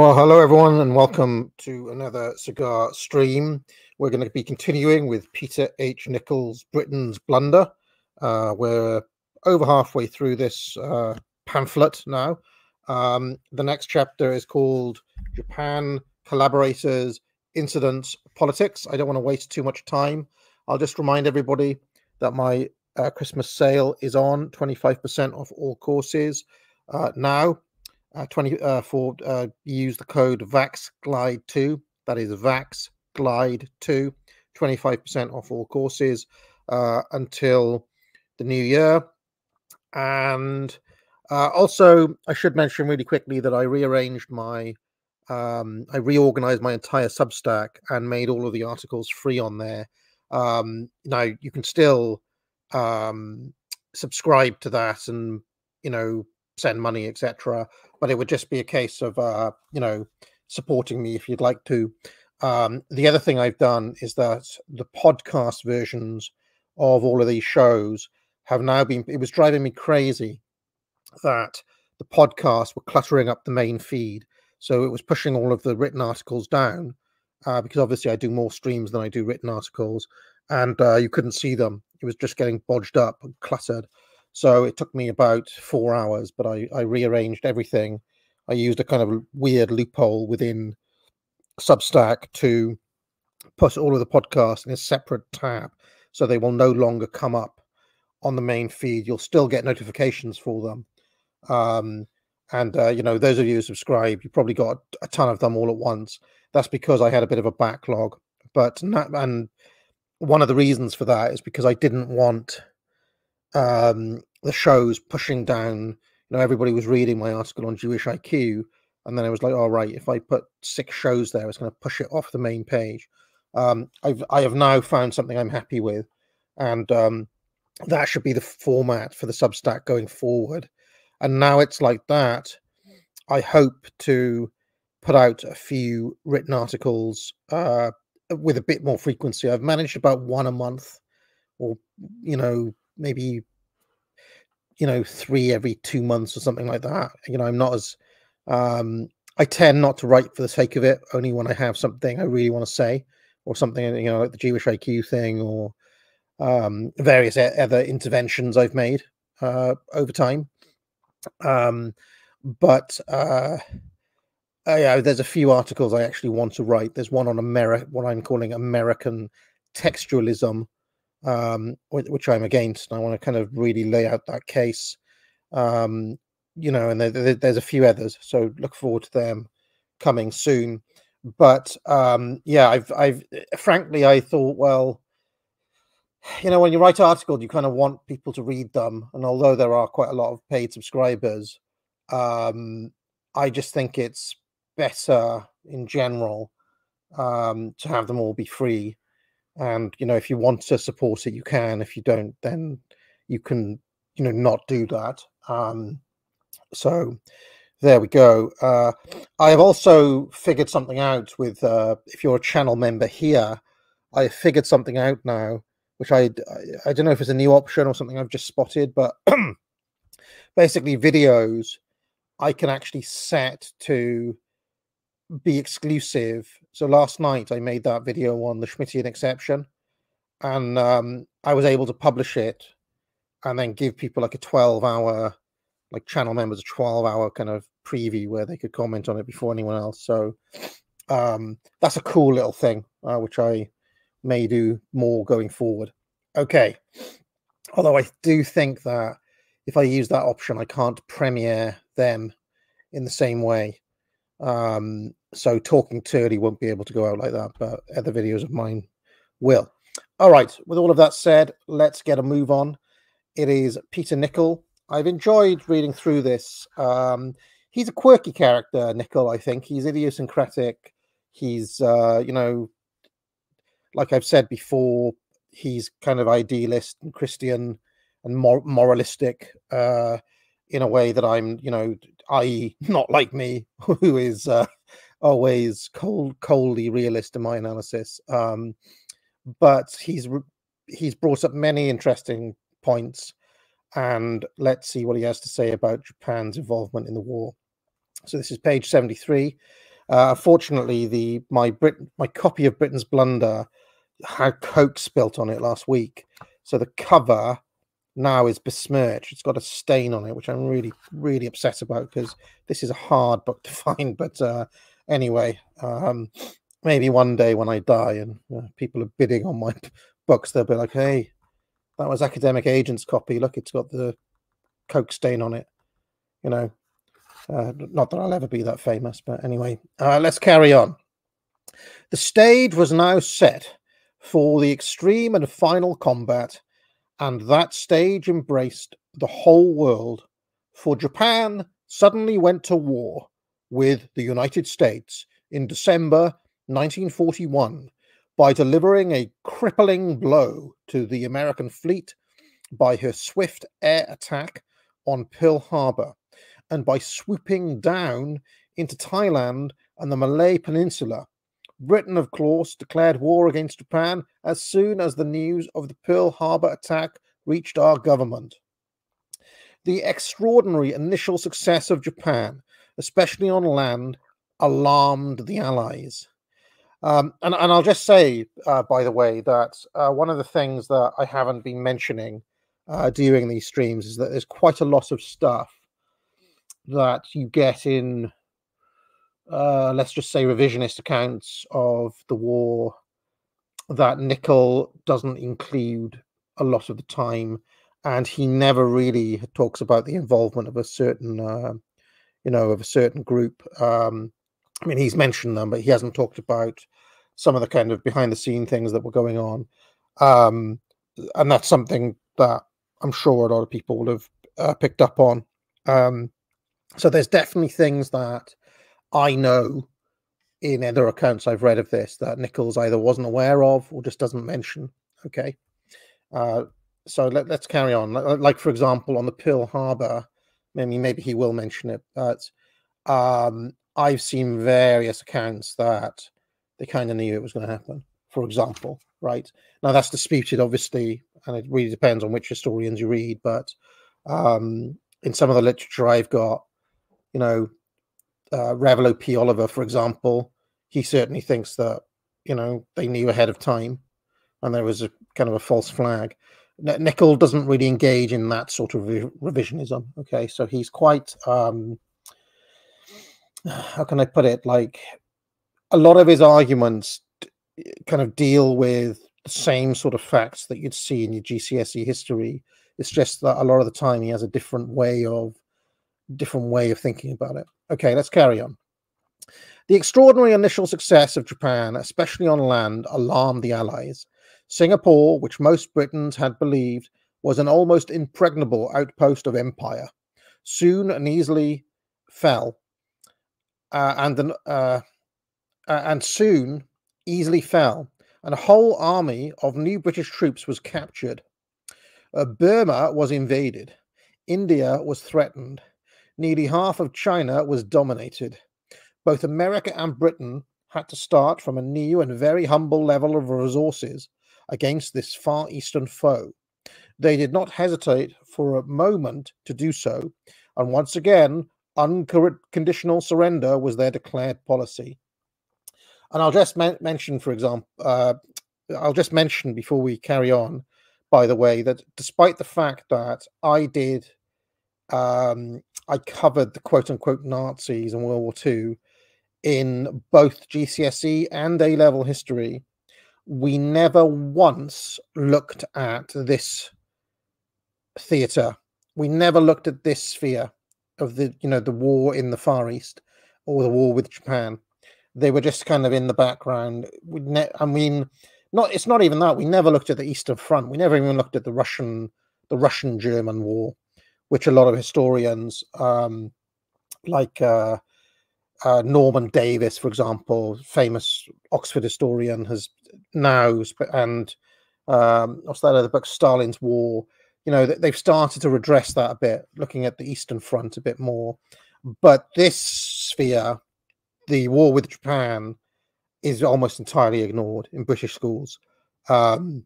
Well, hello everyone, and welcome to another cigar stream. We're going to be continuing with Peter H. Nichols' Britain's Blunder. Uh, we're over halfway through this uh, pamphlet now. Um, the next chapter is called Japan Collaborators, Incidents, Politics. I don't want to waste too much time. I'll just remind everybody that my uh, Christmas sale is on 25% off all courses uh, now uh, 20 uh, uh, use the code VAXGlide2. That is VAXGlide2, 25% off all courses uh, until the new year. And uh, also, I should mention really quickly that I rearranged my, um, I reorganized my entire Substack and made all of the articles free on there. Um, now you can still um, subscribe to that and you know send money, etc. But it would just be a case of uh, you know supporting me if you'd like to. Um, the other thing I've done is that the podcast versions of all of these shows have now been. It was driving me crazy that the podcasts were cluttering up the main feed, so it was pushing all of the written articles down. Uh, because obviously I do more streams than I do written articles, and uh, you couldn't see them. It was just getting bodged up and cluttered. So it took me about four hours, but I, I rearranged everything. I used a kind of weird loophole within Substack to put all of the podcasts in a separate tab so they will no longer come up on the main feed. You'll still get notifications for them. Um, and, uh, you know, those of you who subscribe, you probably got a ton of them all at once. That's because I had a bit of a backlog. But, not, and one of the reasons for that is because I didn't want um, the shows pushing down. You know, everybody was reading my article on Jewish IQ, and then I was like, all right, if I put six shows there, it's going to push it off the main page. Um, I've I have now found something I'm happy with, and um, that should be the format for the Substack going forward. And now it's like that. I hope to put out a few written articles uh, with a bit more frequency. I've managed about one a month, or you know, maybe you know three every two months or something like that. You know i'm not as um i tend not to write for the sake of it only when i have something i really want to say or something you know like the jewish iq thing or um various other interventions i've made uh over time. Um but uh uh, yeah, there's a few articles I actually want to write. There's one on America, what I'm calling American textualism, um, which I'm against. And I want to kind of really lay out that case, um, you know, and there, there, there's a few others. So look forward to them coming soon. But um, yeah, I've, I've, frankly, I thought, well, you know, when you write articles, you kind of want people to read them. And although there are quite a lot of paid subscribers, um, I just think it's better in general um, to have them all be free and you know if you want to support it you can. If you don't then you can you know not do that. Um so there we go. Uh i have also figured something out with uh if you're a channel member here i figured something out now which I, I i don't know if it's a new option or something i've just spotted but basically videos i can actually set to be exclusive. So last night I made that video on the Schmittian exception, and um, I was able to publish it and then give people like a 12 hour, like channel members, a 12 hour kind of preview where they could comment on it before anyone else. So um, that's a cool little thing, uh, which I may do more going forward. Okay. Although I do think that if I use that option, I can't premiere them in the same way. Um, so talking turdy won't be able to go out like that, but other videos of mine will. All right, with all of that said, let's get a move on. It is Peter Nicoll. I've enjoyed reading through this. Um, he's a quirky character, Nicoll, I think. He's idiosyncratic. He's, uh, you know, like I've said before, he's kind of idealist and Christian and mor- moralistic uh, in a way that I'm, you know, i.e., not like me, who is uh, always cold, coldly realist in my analysis. Um, but he's he's brought up many interesting points, and let's see what he has to say about Japan's involvement in the war. So this is page seventy-three. Uh, fortunately, the my Brit my copy of Britain's Blunder had Coke spilt on it last week, so the cover now is besmirched. It's got a stain on it, which I'm really really upset about because this is a hard book to find. But uh, anyway, um, maybe one day when I die and uh, people are bidding on my books, they'll be like, "Hey, that was Academic Agent's copy. Look, it's got the Coke stain on it." You know, uh, not that I'll ever be that famous, but anyway, uh, let's carry on. The stage was now set for the extreme and final combat, and that stage embraced the whole world, for Japan suddenly went to war with the United States in December 1941 by delivering a crippling blow to the American fleet by her swift air attack on Pearl Harbor and by swooping down into Thailand and the Malay Peninsula. Britain, of course, declared war against Japan as soon as the news of the Pearl Harbor attack reached our government. The extraordinary initial success of Japan, especially on land, alarmed the Allies. Um, and, and, I'll just say, uh, by the way, that uh, one of the things that I haven't been mentioning uh, during these streams is that there's quite a lot of stuff that you get in, uh, let's just say, revisionist accounts of the war that Nicoll doesn't include a lot of the time, and he never really talks about the involvement of a certain, uh, you know, of a certain group. Um, I mean, he's mentioned them, but he hasn't talked about some of the kind of behind the scene things that were going on. Um, and that's something that I'm sure a lot of people will have uh, picked up on. Um, so there's definitely things that I know in other accounts I've read of this that Nichols either wasn't aware of or just doesn't mention. Okay. Uh, so let, us carry on. Like, for example, on the Pearl Harbor, maybe maybe he will mention it, but um, I've seen various accounts that they kind of knew it was going to happen. For example, right now that's disputed, obviously, and it really depends on which historians you read. But um, in some of the literature I've got, you know, uh, Revilo P. Oliver, for example, he certainly thinks that, you know, they knew ahead of time and there was a kind of a false flag. Nicoll doesn't really engage in that sort of re- revisionism. Okay, so he's quite, um, how can I put it? Like a lot of his arguments kind of deal with the same sort of facts that you'd see in your GCSE history. It's just that a lot of the time he has a different way of different way of thinking about it. Okay, let's carry on. The extraordinary initial success of Japan, especially on land, alarmed the Allies. Singapore, which most Britons had believed was an almost impregnable outpost of empire, soon and easily fell, uh, and uh, uh, and soon easily fell, and a whole army of new British troops was captured. Uh, Burma was invaded. India was threatened nearly half of China was dominated. Both America and Britain had to start from a new and very humble level of resources against this far eastern foe. They did not hesitate for a moment to do so, and once again, unconditional surrender was their declared policy. And I'll just men- mention, for example, uh, I'll just mention before we carry on, by the way, that despite the fact that I did um, I covered the quote unquote Nazis in World War II in both GCSE and A level history. We never once looked at this theatre. We never looked at this sphere of the, you know, the war in the Far East or the war with Japan. They were just kind of in the background. We ne- I mean, not it's not even that. We never looked at the Eastern Front. We never even looked at the Russian, the Russian German war which a lot of historians, um, like uh, uh, Norman Davies, for example, famous Oxford historian, has now and um, what's that other book, Stalin's War. You know, they've started to redress that a bit, looking at the Eastern Front a bit more. But this sphere, the war with Japan, is almost entirely ignored in British schools. Um,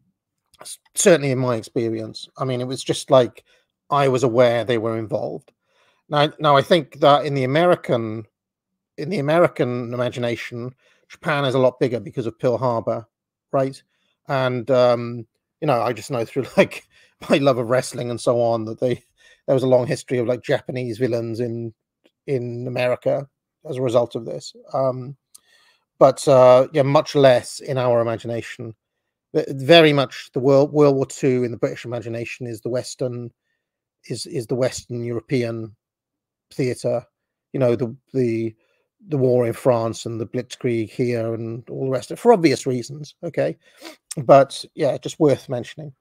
certainly, in my experience, I mean, it was just like I was aware they were involved. Now, now I think that in the American in the American imagination, Japan is a lot bigger because of Pearl Harbor, right? And um, you know, I just know through like my love of wrestling and so on that they there was a long history of like Japanese villains in in America as a result of this. Um, but uh, yeah, much less in our imagination. Very much the world World War II in the British imagination is the Western is is the Western European theatre. You know the the the war in France and the Blitzkrieg here and all the rest of it for obvious reasons. Okay, but yeah, just worth mentioning.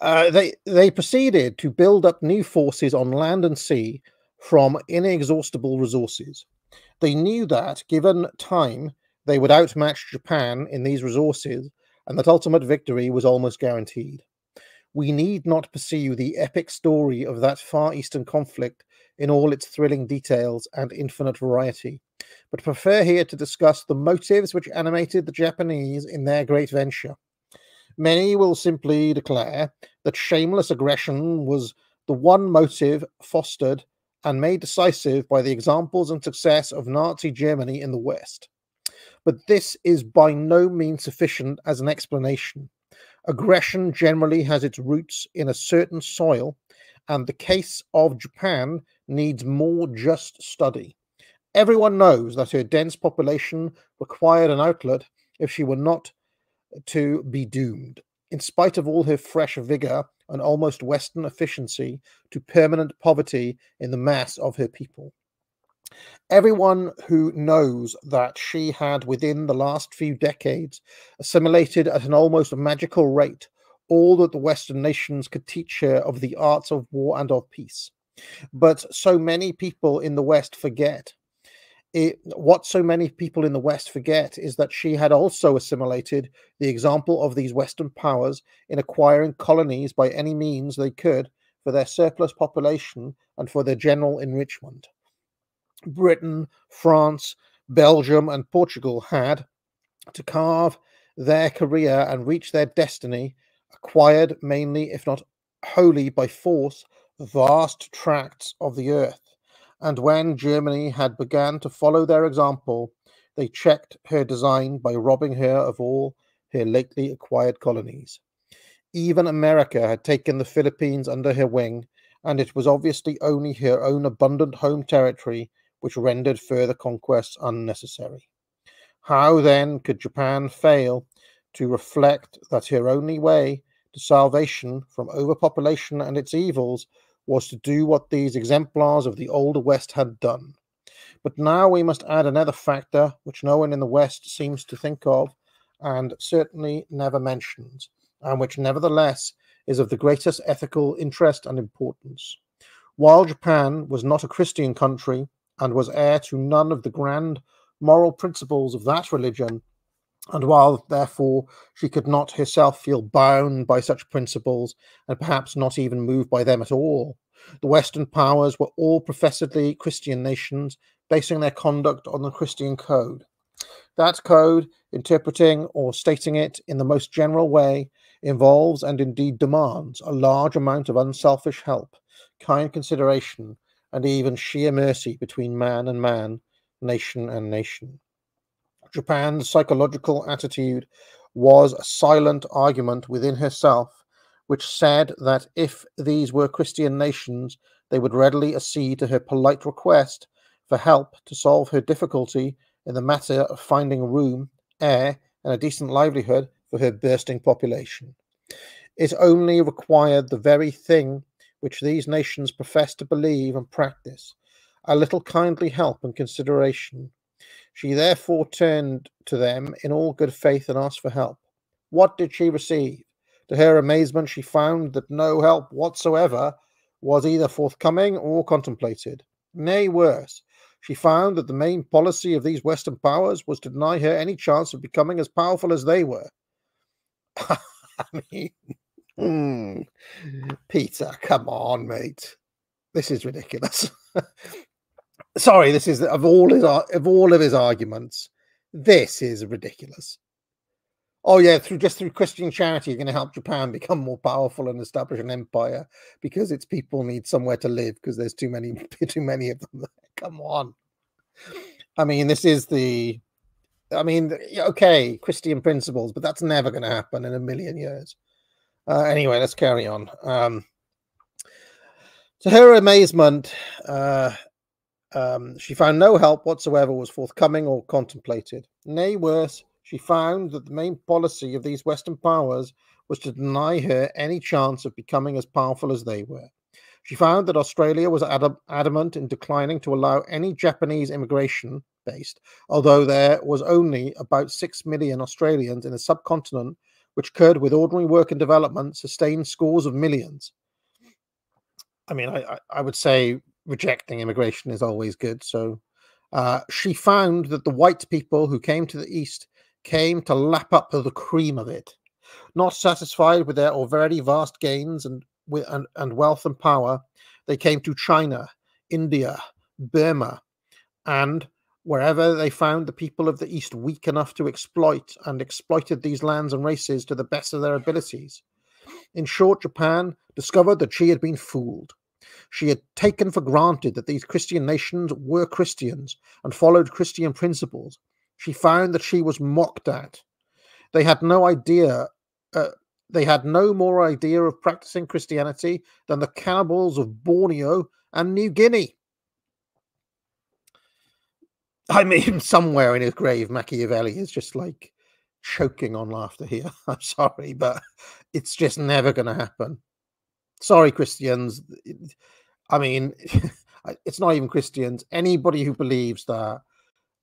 Uh, they they proceeded to build up new forces on land and sea from inexhaustible resources. They knew that, given time, they would outmatch Japan in these resources, and that ultimate victory was almost guaranteed. We need not pursue the epic story of that Far Eastern conflict in all its thrilling details and infinite variety, but prefer here to discuss the motives which animated the Japanese in their great venture. Many will simply declare that shameless aggression was the one motive fostered and made decisive by the examples and success of Nazi Germany in the West. But this is by no means sufficient as an explanation. Aggression generally has its roots in a certain soil, and the case of Japan needs more just study. Everyone knows that her dense population required an outlet if she were not to be doomed. In spite of all her fresh vigor and almost Western efficiency to permanent poverty in the mass of her people. Everyone who knows that she had within the last few decades assimilated at an almost magical rate all that the Western nations could teach her of the arts of war and of peace. But so many people in the West forget it, what so many people in the West forget is that she had also assimilated the example of these Western powers in acquiring colonies by any means they could for their surplus population and for their general enrichment. Britain, France, Belgium, and Portugal had to carve their career and reach their destiny, acquired mainly, if not wholly by force, vast tracts of the earth and when Germany had begun to follow their example, they checked her design by robbing her of all her lately acquired colonies. Even America had taken the Philippines under her wing, and it was obviously only her own abundant home territory which rendered further conquests unnecessary. How then could Japan fail to reflect that her only way to salvation from overpopulation and its evils was to do what these exemplars of the older West had done. But now we must add another factor which no one in the West seems to think of, and certainly never mentions, and which nevertheless is of the greatest ethical interest and importance. While Japan was not a Christian country and was heir to none of the grand moral principles of that religion, and while therefore she could not herself feel bound by such principles, and perhaps not even moved by them at all, the Western powers were all professedly Christian nations, basing their conduct on the Christian code. That code, interpreting or stating it in the most general way, involves and indeed demands a large amount of unselfish help, kind consideration, and even sheer mercy between man and man, nation and nation. Japan's psychological attitude was a silent argument within herself, which said that if these were Christian nations, they would readily accede to her polite request for help to solve her difficulty in the matter of finding room, air, and a decent livelihood for her bursting population. It only required the very thing which these nations profess to believe and practice a little kindly help and consideration, she therefore turned to them in all good faith and asked for help. What did she receive? To her amazement, she found that no help whatsoever was either forthcoming or contemplated. Nay, worse, she found that the main policy of these Western powers was to deny her any chance of becoming as powerful as they were. I mean, hmm, Peter, come on, mate. This is ridiculous. sorry, this is of all his of all of his arguments. This is ridiculous. Oh yeah, through just through Christian charity, you're going to help Japan become more powerful and establish an empire because its people need somewhere to live because there's too many too many of them. Come on. I mean, this is the. I mean, okay, Christian principles, but that's never going to happen in a million years. Uh, anyway, let's carry on. Um, to her amazement, uh, um, she found no help whatsoever was forthcoming or contemplated. Nay, worse, she found that the main policy of these Western powers was to deny her any chance of becoming as powerful as they were. She found that Australia was ad- adamant in declining to allow any Japanese immigration based, although there was only about 6 million Australians in the subcontinent which could, with ordinary work and development, sustain scores of millions. I mean, I, I would say rejecting immigration is always good. So uh, she found that the white people who came to the East came to lap up the cream of it. Not satisfied with their already vast gains and and, and wealth and power, they came to China, India, Burma, and wherever they found the people of the East weak enough to exploit and exploited these lands and races to the best of their abilities. In short, Japan discovered that she had been fooled. She had taken for granted that these Christian nations were Christians and followed Christian principles. She found that she was mocked at. They had no idea uh, they had no more idea of practicing Christianity than the cannibals of Borneo and New Guinea. I mean, somewhere in his grave, Machiavelli is just like choking on laughter here. I'm sorry, but it's just never going to happen. Sorry, Christians. I mean, it's not even Christians. Anybody who believes that,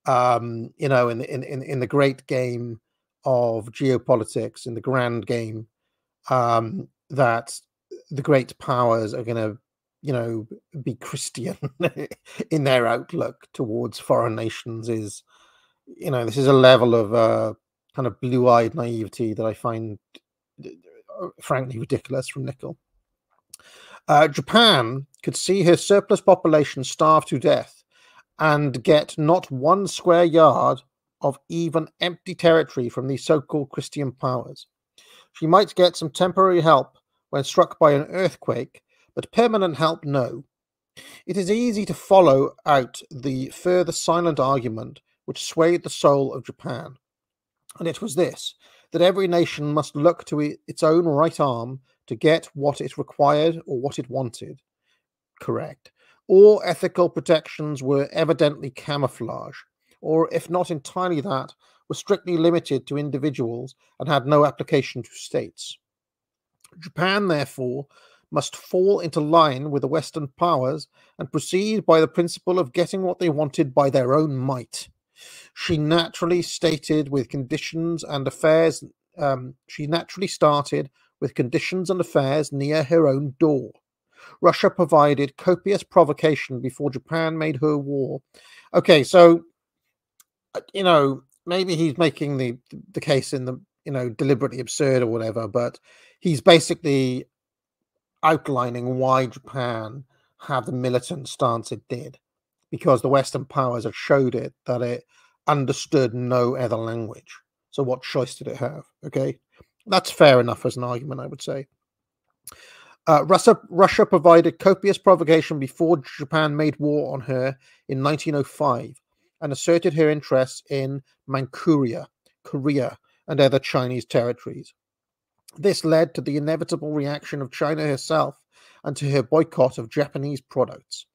um, you know, in, in, in, in the great game of geopolitics, in the grand game um, that the great powers are going to, you know, be Christian in their outlook towards foreign nations is, you know, this is a level of uh, kind of blue-eyed naivety that I find uh, frankly ridiculous from Nicoll. Uh, Japan could see her surplus population starve to death and get not one square yard of even empty territory from these so-called Christian powers. She might get some temporary help when struck by an earthquake, but permanent help, no. It is easy to follow out the further silent argument which swayed the soul of Japan. And it was this that every nation must look to its own right arm to get what it required or what it wanted. Correct. All ethical protections were evidently camouflage, or if not entirely that, were strictly limited to individuals and had no application to states. Japan, therefore, must fall into line with the Western powers and proceed by the principle of getting what they wanted by their own might. She naturally stated with conditions and affairs, um, she naturally started with conditions and affairs near her own door. Russia provided copious provocation before Japan made her war. Okay, so, uh, you know, maybe he's making the the case in the you know deliberately absurd or whatever, but he's basically outlining why Japan had the militant stance it did, because the Western powers had showed it that it understood no other language. So what choice did it have? Okay, that's fair enough as an argument, I would say. Uh, Russia, Russia provided copious provocation before Japan made war on her in 1905 and asserted her interests in Manchuria, Korea, and other Chinese territories. This led to the inevitable reaction of China herself and to her boycott of Japanese products.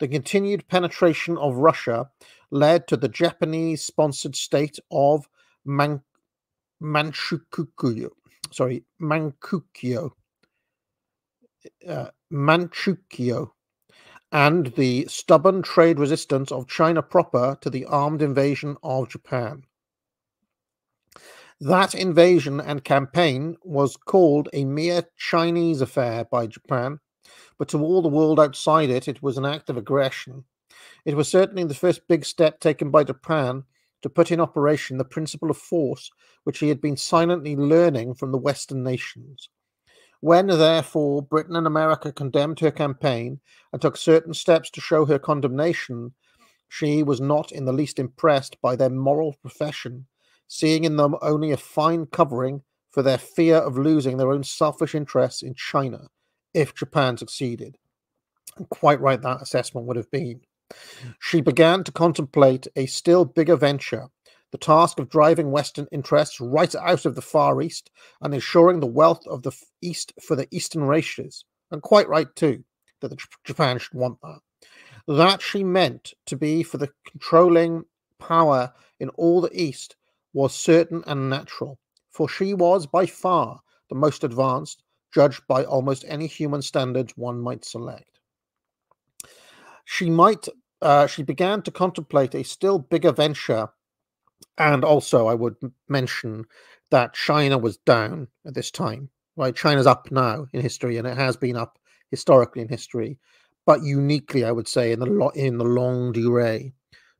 The continued penetration of Russia led to the Japanese sponsored state of Man- Manchukuyo, sorry, Manchukuyo, uh, Manchukuyo, and the stubborn trade resistance of China proper to the armed invasion of Japan. That invasion and campaign was called a mere Chinese affair by Japan, but to all the world outside it, it was an act of aggression. It was certainly the first big step taken by Japan to put in operation the principle of force which he had been silently learning from the Western nations. When, therefore, Britain and America condemned her campaign and took certain steps to show her condemnation, she was not in the least impressed by their moral profession, seeing in them only a fine covering for their fear of losing their own selfish interests in China if Japan succeeded. And quite right that assessment would have been. She began to contemplate a still bigger venture, the task of driving Western interests right out of the Far East and ensuring the wealth of the East for the Eastern races. And quite right, too, that Japan should want that. That she meant to be for the controlling power in all the East was certain and natural, for she was by far the most advanced, judged by almost any human standards one might select. She might uh, she began to contemplate a still bigger venture, and also I would mention that China was down at this time. Right, China's up now in history, and it has been up historically in history, but uniquely, I would say, in the in the longue durée,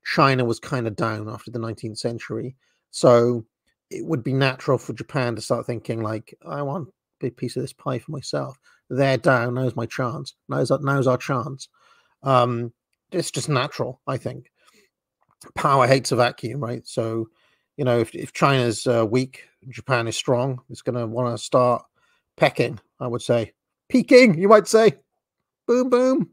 China was kind of down after the 19th century. So it would be natural for Japan to start thinking like, I want a big piece of this pie for myself. They're down. Now's my chance. Now's now's our chance. Um, it's just natural, I think. Power hates a vacuum, right? So, you know, if, if China's uh, weak, Japan is strong. It's going to want to start pecking, I would say. Peking, you might say. Boom, boom.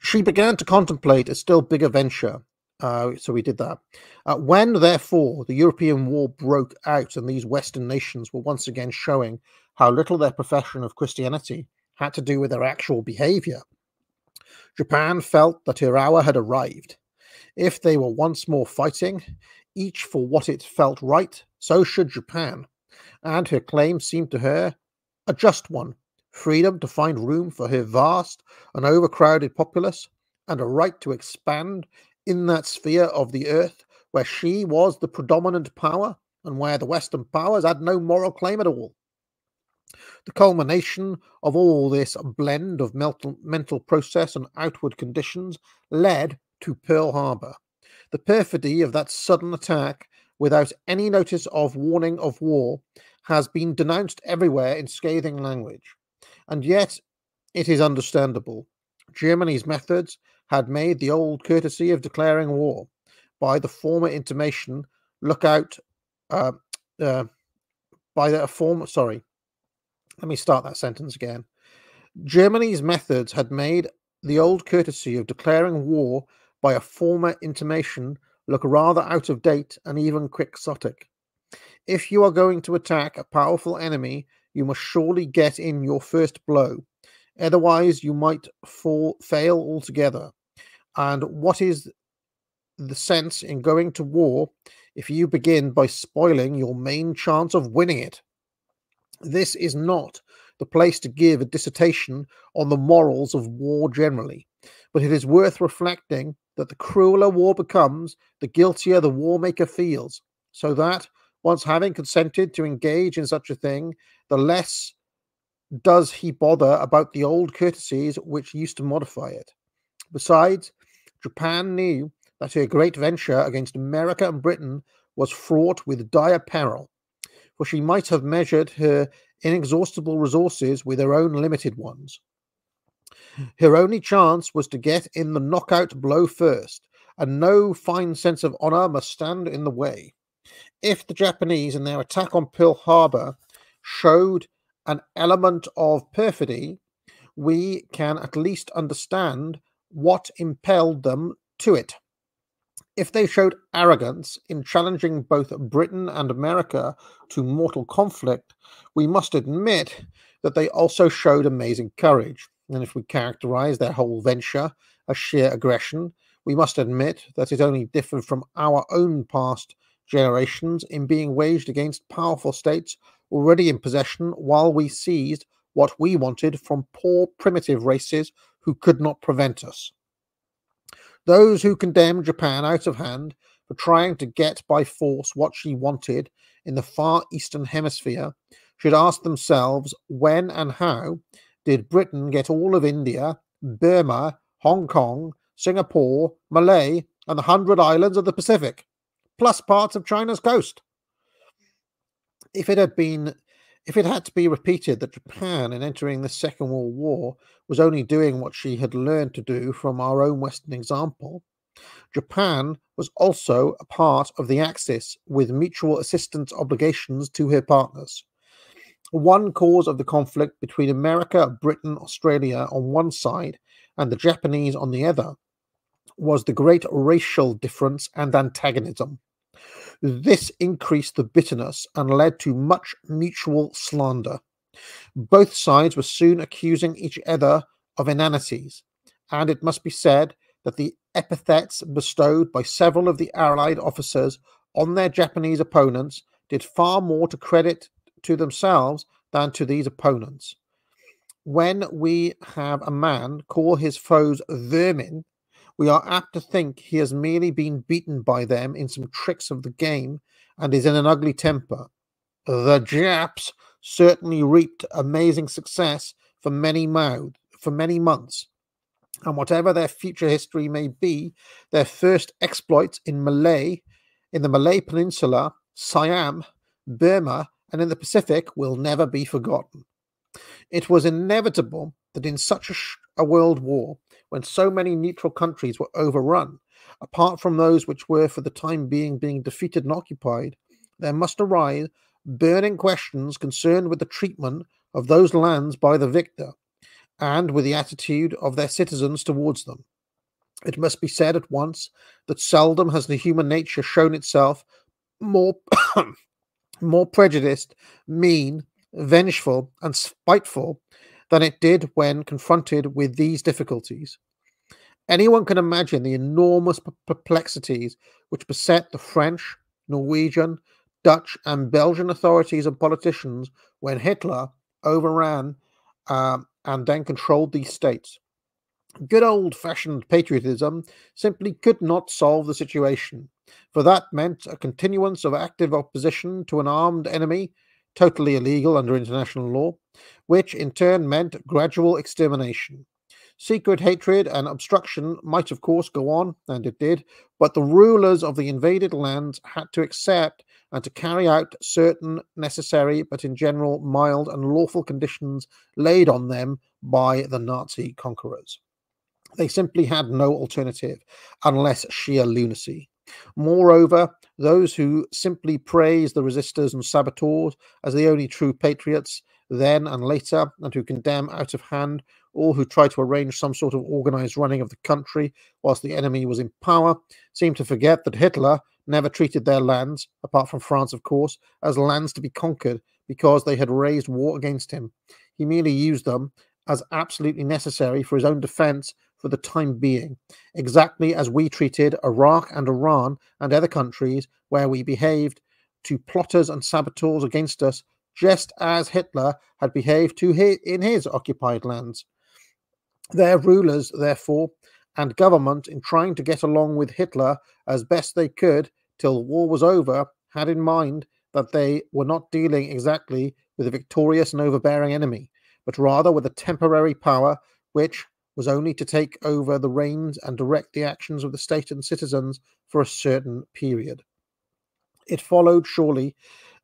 She began to contemplate a still bigger venture uh, so we did that. Uh, when, therefore, the European War broke out and these Western nations were once again showing how little their profession of Christianity had to do with their actual behavior, Japan felt that her hour had arrived. If they were once more fighting, each for what it felt right, so should Japan. And her claim seemed to her a just one freedom to find room for her vast and overcrowded populace, and a right to expand in that sphere of the earth where she was the predominant power and where the Western powers had no moral claim at all. The culmination of all this blend of mental, process and outward conditions led to Pearl Harbor. The perfidy of that sudden attack, without any notice of warning of war, has been denounced everywhere in scathing language. And yet, it is understandable. Germany's methods had made the old courtesy of declaring war by the former intimation look out uh, uh, by the former sorry let me start that sentence again. Germany's methods had made the old courtesy of declaring war by a former intimation look rather out of date and even quixotic. If you are going to attack a powerful enemy you must surely get in your first blow. Otherwise you might fall fail altogether and what is the sense in going to war if you begin by spoiling your main chance of winning it? This is not the place to give a dissertation on the morals of war generally, but it is worth reflecting that the crueler war becomes, the guiltier the war maker feels, so that, once having consented to engage in such a thing, the less does he bother about the old courtesies which used to modify it. Besides, Japan knew that her great venture against America and Britain was fraught with dire peril, for she might have measured her inexhaustible resources with her own limited ones. Her only chance was to get in the knockout blow first, and no fine sense of honor must stand in the way. If the Japanese in their attack on Pearl Harbor showed an element of perfidy, we can at least understand what impelled them to it. If they showed arrogance in challenging both Britain and America to mortal conflict, we must admit that they also showed amazing courage. And if we characterize their whole venture as sheer aggression, we must admit that it only differed from our own past generations in being waged against powerful states already in possession while we seized what we wanted from poor primitive races who could not prevent us. Those who condemned Japan out of hand for trying to get by force what she wanted in the far eastern hemisphere should ask themselves when and how did Britain get all of India, Burma, Hong Kong, Singapore, Malay, and the hundred islands of the Pacific, plus parts of China's coast? If it had been if it had to be repeated that Japan, in entering the Second World War, was only doing what she had learned to do from our own Western example, Japan was also a part of the Axis with mutual assistance obligations to her partners. One cause of the conflict between America, Britain, Australia on one side, and the Japanese on the other was the great racial difference and antagonism. This increased the bitterness and led to much mutual slander. Both sides were soon accusing each other of inanities, and it must be said that the epithets bestowed by several of the Allied officers on their Japanese opponents did far more to credit to themselves than to these opponents. When we have a man call his foes vermin, we are apt to think he has merely been beaten by them in some tricks of the game and is in an ugly temper. The Japs certainly reaped amazing success for many mouths, for many months. And whatever their future history may be, their first exploits in Malay, in the Malay Peninsula, Siam, Burma, and in the Pacific will never be forgotten. It was inevitable that in such a, a world war, when so many neutral countries were overrun, apart from those which were for the time being being defeated and occupied, there must arise burning questions concerned with the treatment of those lands by the victor and with the attitude of their citizens towards them. It must be said at once that seldom has the human nature shown itself more more prejudiced, mean, vengeful, and spiteful than it did when confronted with these difficulties. Anyone can imagine the enormous perplexities which beset the French, Norwegian, Dutch, and Belgian authorities and politicians when Hitler overran um, and then controlled these states. Good old fashioned patriotism simply could not solve the situation, for that meant a continuance of active opposition to an armed enemy totally illegal under international law, which in turn meant gradual extermination. Secret hatred and obstruction might, of course, go on, and it did, but the rulers of the invaded lands had to accept and to carry out certain necessary, but in general mild and lawful conditions laid on them by the Nazi conquerors. They simply had no alternative unless sheer lunacy. Moreover, those who simply praise the resistors and saboteurs as the only true patriots then and later, and who condemn out of hand all who try to arrange some sort of organized running of the country whilst the enemy was in power, seem to forget that Hitler never treated their lands, apart from France, of course, as lands to be conquered because they had raised war against him. He merely used them as absolutely necessary for his own defense for the time being, exactly as we treated Iraq and Iran and other countries where we behaved to plotters and saboteurs against us, just as Hitler had behaved to his, in his occupied lands. Their rulers, therefore, and government, in trying to get along with Hitler as best they could till the war was over, had in mind that they were not dealing exactly with a victorious and overbearing enemy, but rather with a temporary power which, was only to take over the reins and direct the actions of the state and citizens for a certain period. It followed, surely,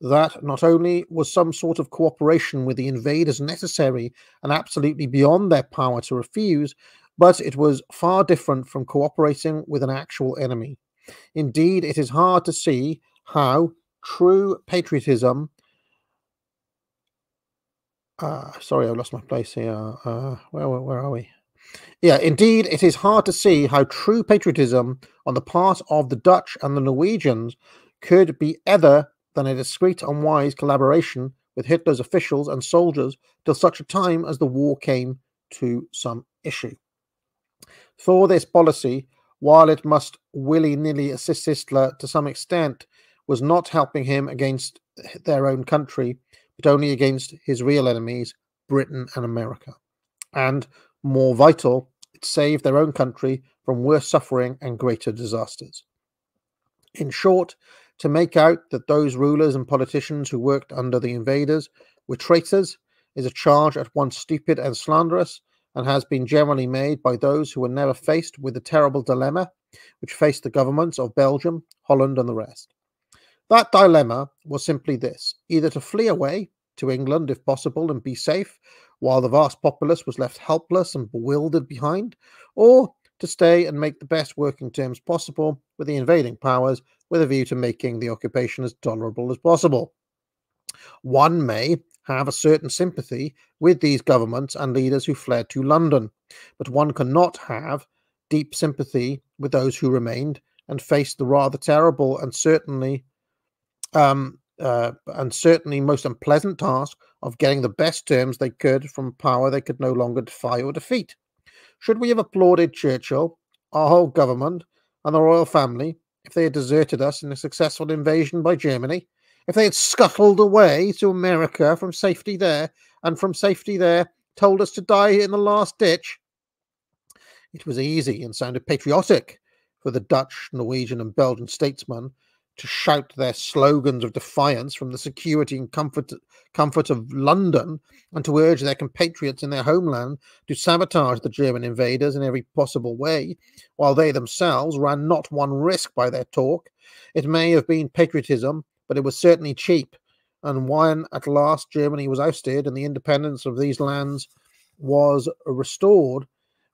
that not only was some sort of cooperation with the invaders necessary and absolutely beyond their power to refuse, but it was far different from cooperating with an actual enemy. Indeed, it is hard to see how true patriotism. Uh, sorry, I lost my place here. Uh, where, where are we? Yeah, indeed, it is hard to see how true patriotism on the part of the Dutch and the Norwegians could be other than a discreet and wise collaboration with Hitler's officials and soldiers till such a time as the war came to some issue. For this policy, while it must willy nilly assist Hitler to some extent, was not helping him against their own country, but only against his real enemies, Britain and America. And more vital, it saved their own country from worse suffering and greater disasters. In short, to make out that those rulers and politicians who worked under the invaders were traitors is a charge at once stupid and slanderous, and has been generally made by those who were never faced with the terrible dilemma which faced the governments of Belgium, Holland, and the rest. That dilemma was simply this either to flee away to England if possible and be safe, while the vast populace was left helpless and bewildered behind, or to stay and make the best working terms possible with the invading powers with a view to making the occupation as tolerable as possible. One may have a certain sympathy with these governments and leaders who fled to London, but one cannot have deep sympathy with those who remained and faced the rather terrible and certainly um, uh, and certainly most unpleasant task of getting the best terms they could from power they could no longer defy or defeat. Should we have applauded Churchill, our whole government, and the royal family if they had deserted us in a successful invasion by Germany? If they had scuttled away to America from safety there, and from safety there told us to die in the last ditch? It was easy and sounded patriotic for the Dutch, Norwegian, and Belgian statesmen to shout their slogans of defiance from the security and comfort comfort of London and to urge their compatriots in their homeland to sabotage the German invaders in every possible way, while they themselves ran not one risk by their talk. It may have been patriotism, but it was certainly cheap. And when at last Germany was ousted and the independence of these lands was restored,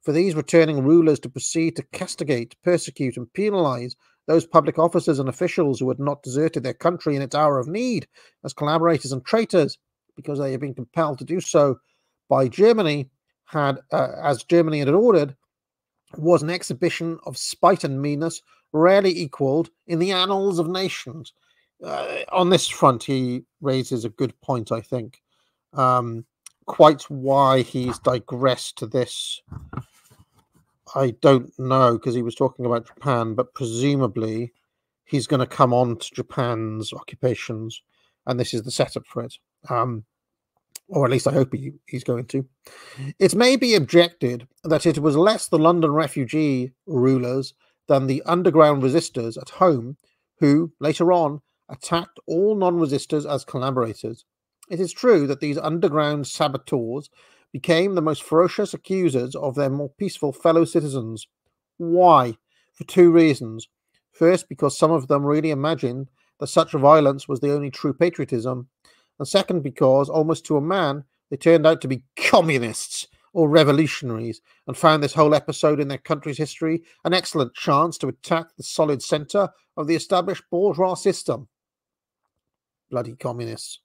for these returning rulers to proceed to castigate, persecute, and penalize those public officers and officials who had not deserted their country in its hour of need as collaborators and traitors because they had been compelled to do so by Germany, had, uh, as Germany had ordered, was an exhibition of spite and meanness rarely equaled in the annals of nations. Uh, on this front, he raises a good point, I think. Um, quite why he's digressed to this I don't know because he was talking about Japan, but presumably he's going to come on to Japan's occupations, and this is the setup for it. Um, or at least I hope he, he's going to. It may be objected that it was less the London refugee rulers than the underground resistors at home who, later on, attacked all non resistors as collaborators. It is true that these underground saboteurs became the most ferocious accusers of their more peaceful fellow citizens. Why? For two reasons. First, because some of them really imagined that such violence was the only true patriotism. And second, because, almost to a man, they turned out to be communists or revolutionaries and found this whole episode in their country's history an excellent chance to attack the solid centre of the established bourgeois system. Bloody communists.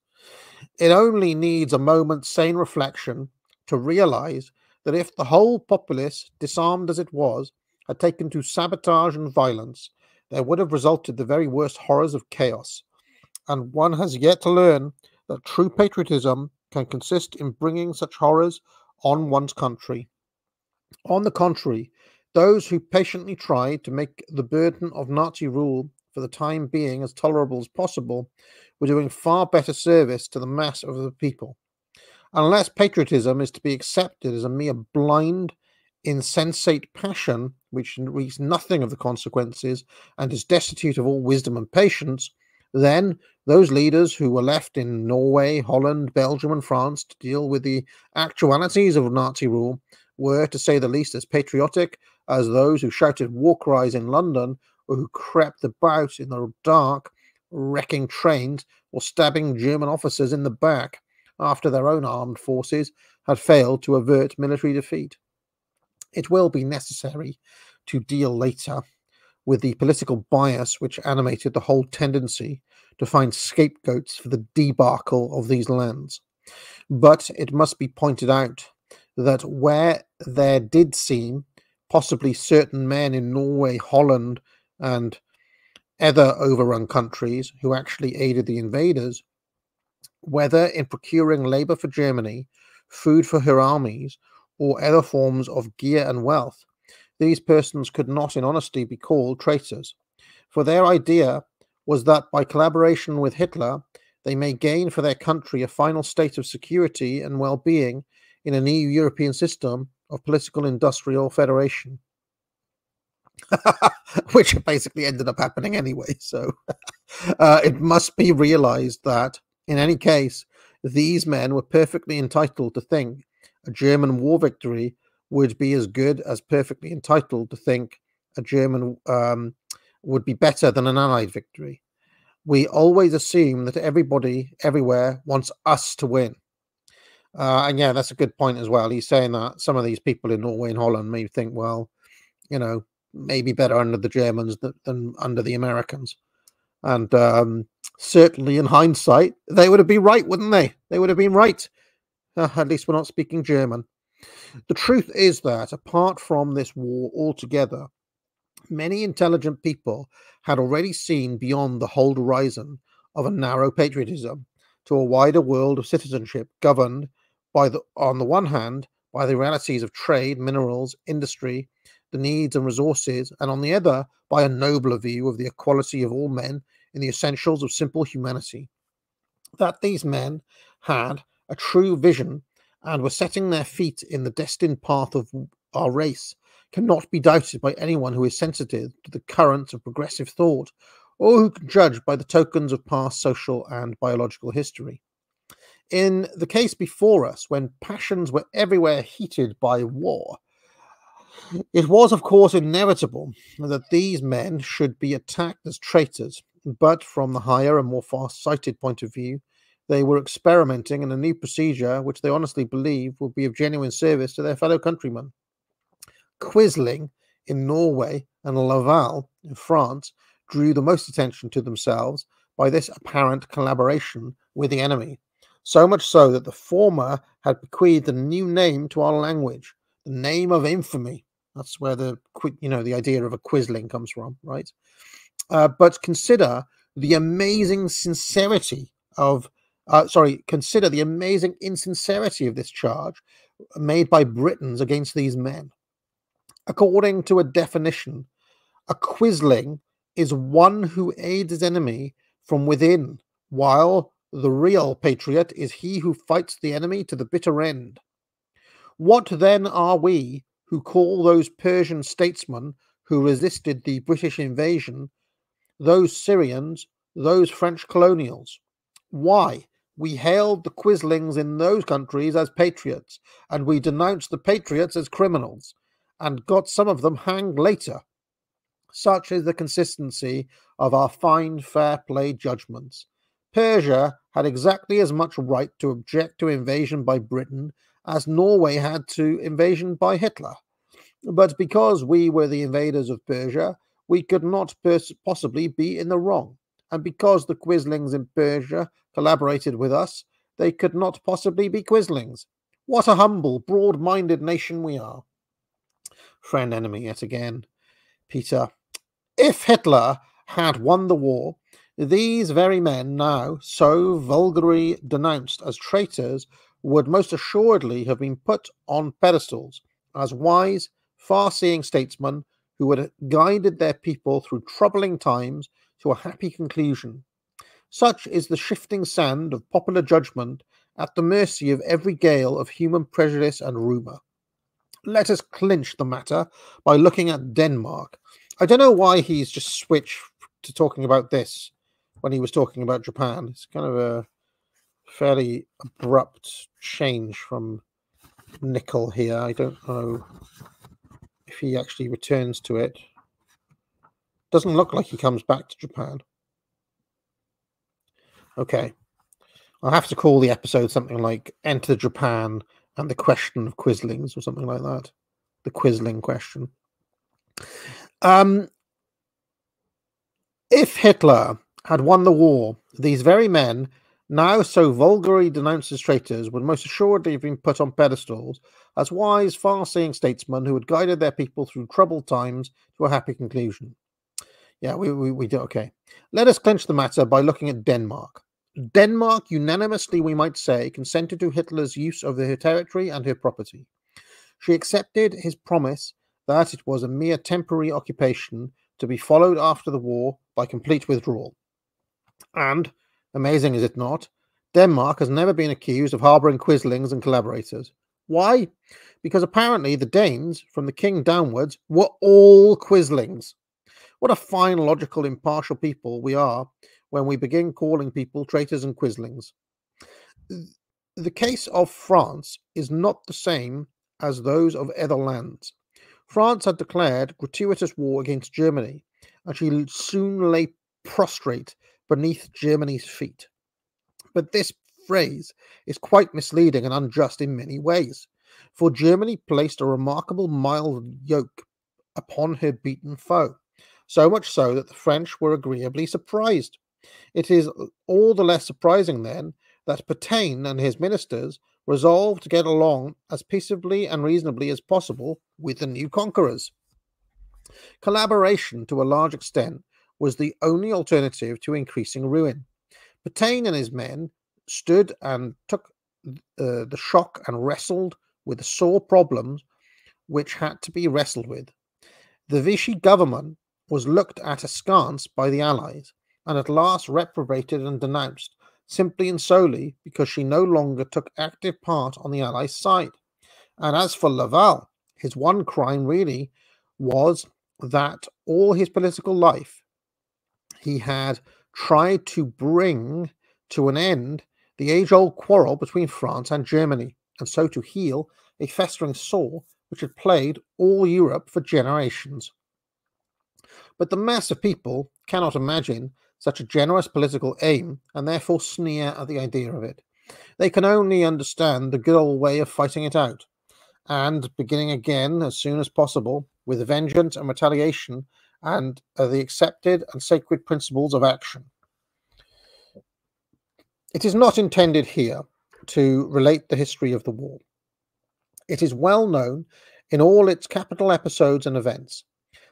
It only needs a moment's sane reflection to realize that if the whole populace, disarmed as it was, had taken to sabotage and violence, there would have resulted the very worst horrors of chaos. And one has yet to learn that true patriotism can consist in bringing such horrors on one's country. On the contrary, those who patiently tried to make the burden of Nazi rule for the time being as tolerable as possible were doing far better service to the mass of the people. Unless patriotism is to be accepted as a mere blind, insensate passion which reaps nothing of the consequences and is destitute of all wisdom and patience, then those leaders who were left in Norway, Holland, Belgium, and France to deal with the actualities of Nazi rule were, to say the least, as patriotic as those who shouted war cries in London or who crept about in the dark, wrecking trains or stabbing German officers in the back after their own armed forces had failed to avert military defeat. It will be necessary to deal later with the political bias which animated the whole tendency to find scapegoats for the debacle of these lands. But it must be pointed out that where there did seem possibly certain men in Norway, Holland, and other overrun countries who actually aided the invaders, whether in procuring labor for Germany, food for her armies, or other forms of gear and wealth, these persons could not in honesty be called traitors. For their idea was that by collaboration with Hitler, they may gain for their country a final state of security and well being in an EU European system of political industrial federation. Which basically ended up happening anyway. So uh, it must be realized that in any case, these men were perfectly entitled to think a German war victory would be as good as perfectly entitled to think a German um, would be better than an Allied victory. We always assume that everybody everywhere wants us to win. Uh, and yeah, that's a good point as well. He's saying that some of these people in Norway and Holland may think, well, you know, maybe better under the Germans than, than under the Americans. And um, certainly in hindsight, they would have been right, wouldn't they? They would have been right. Uh, at least we're not speaking German. The truth is that, apart from this war altogether, many intelligent people had already seen beyond the whole horizon of a narrow patriotism to a wider world of citizenship governed by the on the one hand by the realities of trade, minerals, industry, the needs and resources, and on the other by a nobler view of the equality of all men in the essentials of simple humanity. That these men had a true vision and were setting their feet in the destined path of our race cannot be doubted by anyone who is sensitive to the currents of progressive thought or who can judge by the tokens of past social and biological history. In the case before us, when passions were everywhere heated by war, it was, of course, inevitable that these men should be attacked as traitors, but from the higher and more far sighted point of view, they were experimenting in a new procedure which they honestly believed would be of genuine service to their fellow countrymen. Quisling in Norway and Laval in France drew the most attention to themselves by this apparent collaboration with the enemy, so much so that the former had bequeathed a new name to our language, the name of infamy. That's where the you know the idea of a quisling comes from, right? Uh, but consider the amazing sincerity of, uh, sorry, consider the amazing insincerity of this charge made by Britons against these men. According to a definition, a quisling is one who aids his enemy from within, while the real patriot is he who fights the enemy to the bitter end. What then are we who call those Persian statesmen who resisted the British invasion, those Syrians, those French colonials? Why? We hailed the Quislings in those countries as patriots, and we denounced the patriots as criminals and got some of them hanged later. Such is the consistency of our fine fair play judgments. Persia had exactly as much right to object to invasion by Britain as Norway had to invasion by Hitler. But because we were the invaders of Persia, we could not possibly be in the wrong. And because the Quislings in Persia collaborated with us, they could not possibly be Quislings. What a humble, broad minded nation we are friend enemy yet again. Peter, if Hitler had won the war, these very men, now so vulgarly denounced as traitors, would most assuredly have been put on pedestals as wise, far seeing statesmen who had guided their people through troubling times to a happy conclusion. Such is the shifting sand of popular judgment at the mercy of every gale of human prejudice and rumour let us clinch the matter by looking at Denmark. I don't know why he's just switched to talking about this when he was talking about Japan. It's kind of a fairly abrupt change from Nicoll here. I don't know if he actually returns to it. Doesn't look like he comes back to Japan. Okay. I'll have to call the episode something like Enter Japan and the question of Quislings or something like that. The Quisling question. Um, if Hitler had won the war, these very men, now so vulgarly denounced as traitors, would most assuredly have been put on pedestals as wise, far seeing statesmen who had guided their people through troubled times to a happy conclusion. Yeah, we, we, we do. Okay. Let us clinch the matter by looking at Denmark. Denmark unanimously, we might say, consented to Hitler's use of her territory and her property. She accepted his promise that it was a mere temporary occupation to be followed after the war by complete withdrawal. And, amazing is it not, Denmark has never been accused of harbouring quislings and collaborators. Why? Because apparently the Danes, from the king downwards, were all quislings. What a fine, logical, impartial people we are when we begin calling people traitors and quislings. The case of France is not the same as those of other lands. France had declared gratuitous war against Germany, and she soon lay prostrate beneath Germany's feet. But this phrase is quite misleading and unjust in many ways, for Germany placed a remarkable mild yoke upon her beaten foe, so much so that the French were agreeably surprised. It is all the less surprising then that Pétain and his ministers resolved to get along as peaceably and reasonably as possible with the new conquerors. Collaboration, to a large extent, was the only alternative to increasing ruin. Pétain and his men stood and took uh, the shock and wrestled with the sore problems which had to be wrestled with. The Vichy government was looked at askance by the Allies and at last reprobated and denounced simply and solely because she no longer took active part on the Allies' side. And as for Laval, his one crime really was that all his political life he had tried to bring to an end the age old quarrel between France and Germany, and so to heal a festering sore which had plagued all Europe for generations. But the mass of people cannot imagine such a generous political aim and therefore sneer at the idea of it. They can only understand the good old way of fighting it out and beginning again as soon as possible with vengeance and retaliation and uh, the accepted and sacred principles of action. It is not intended here to relate the history of the war. It is well known in all its capital episodes and events.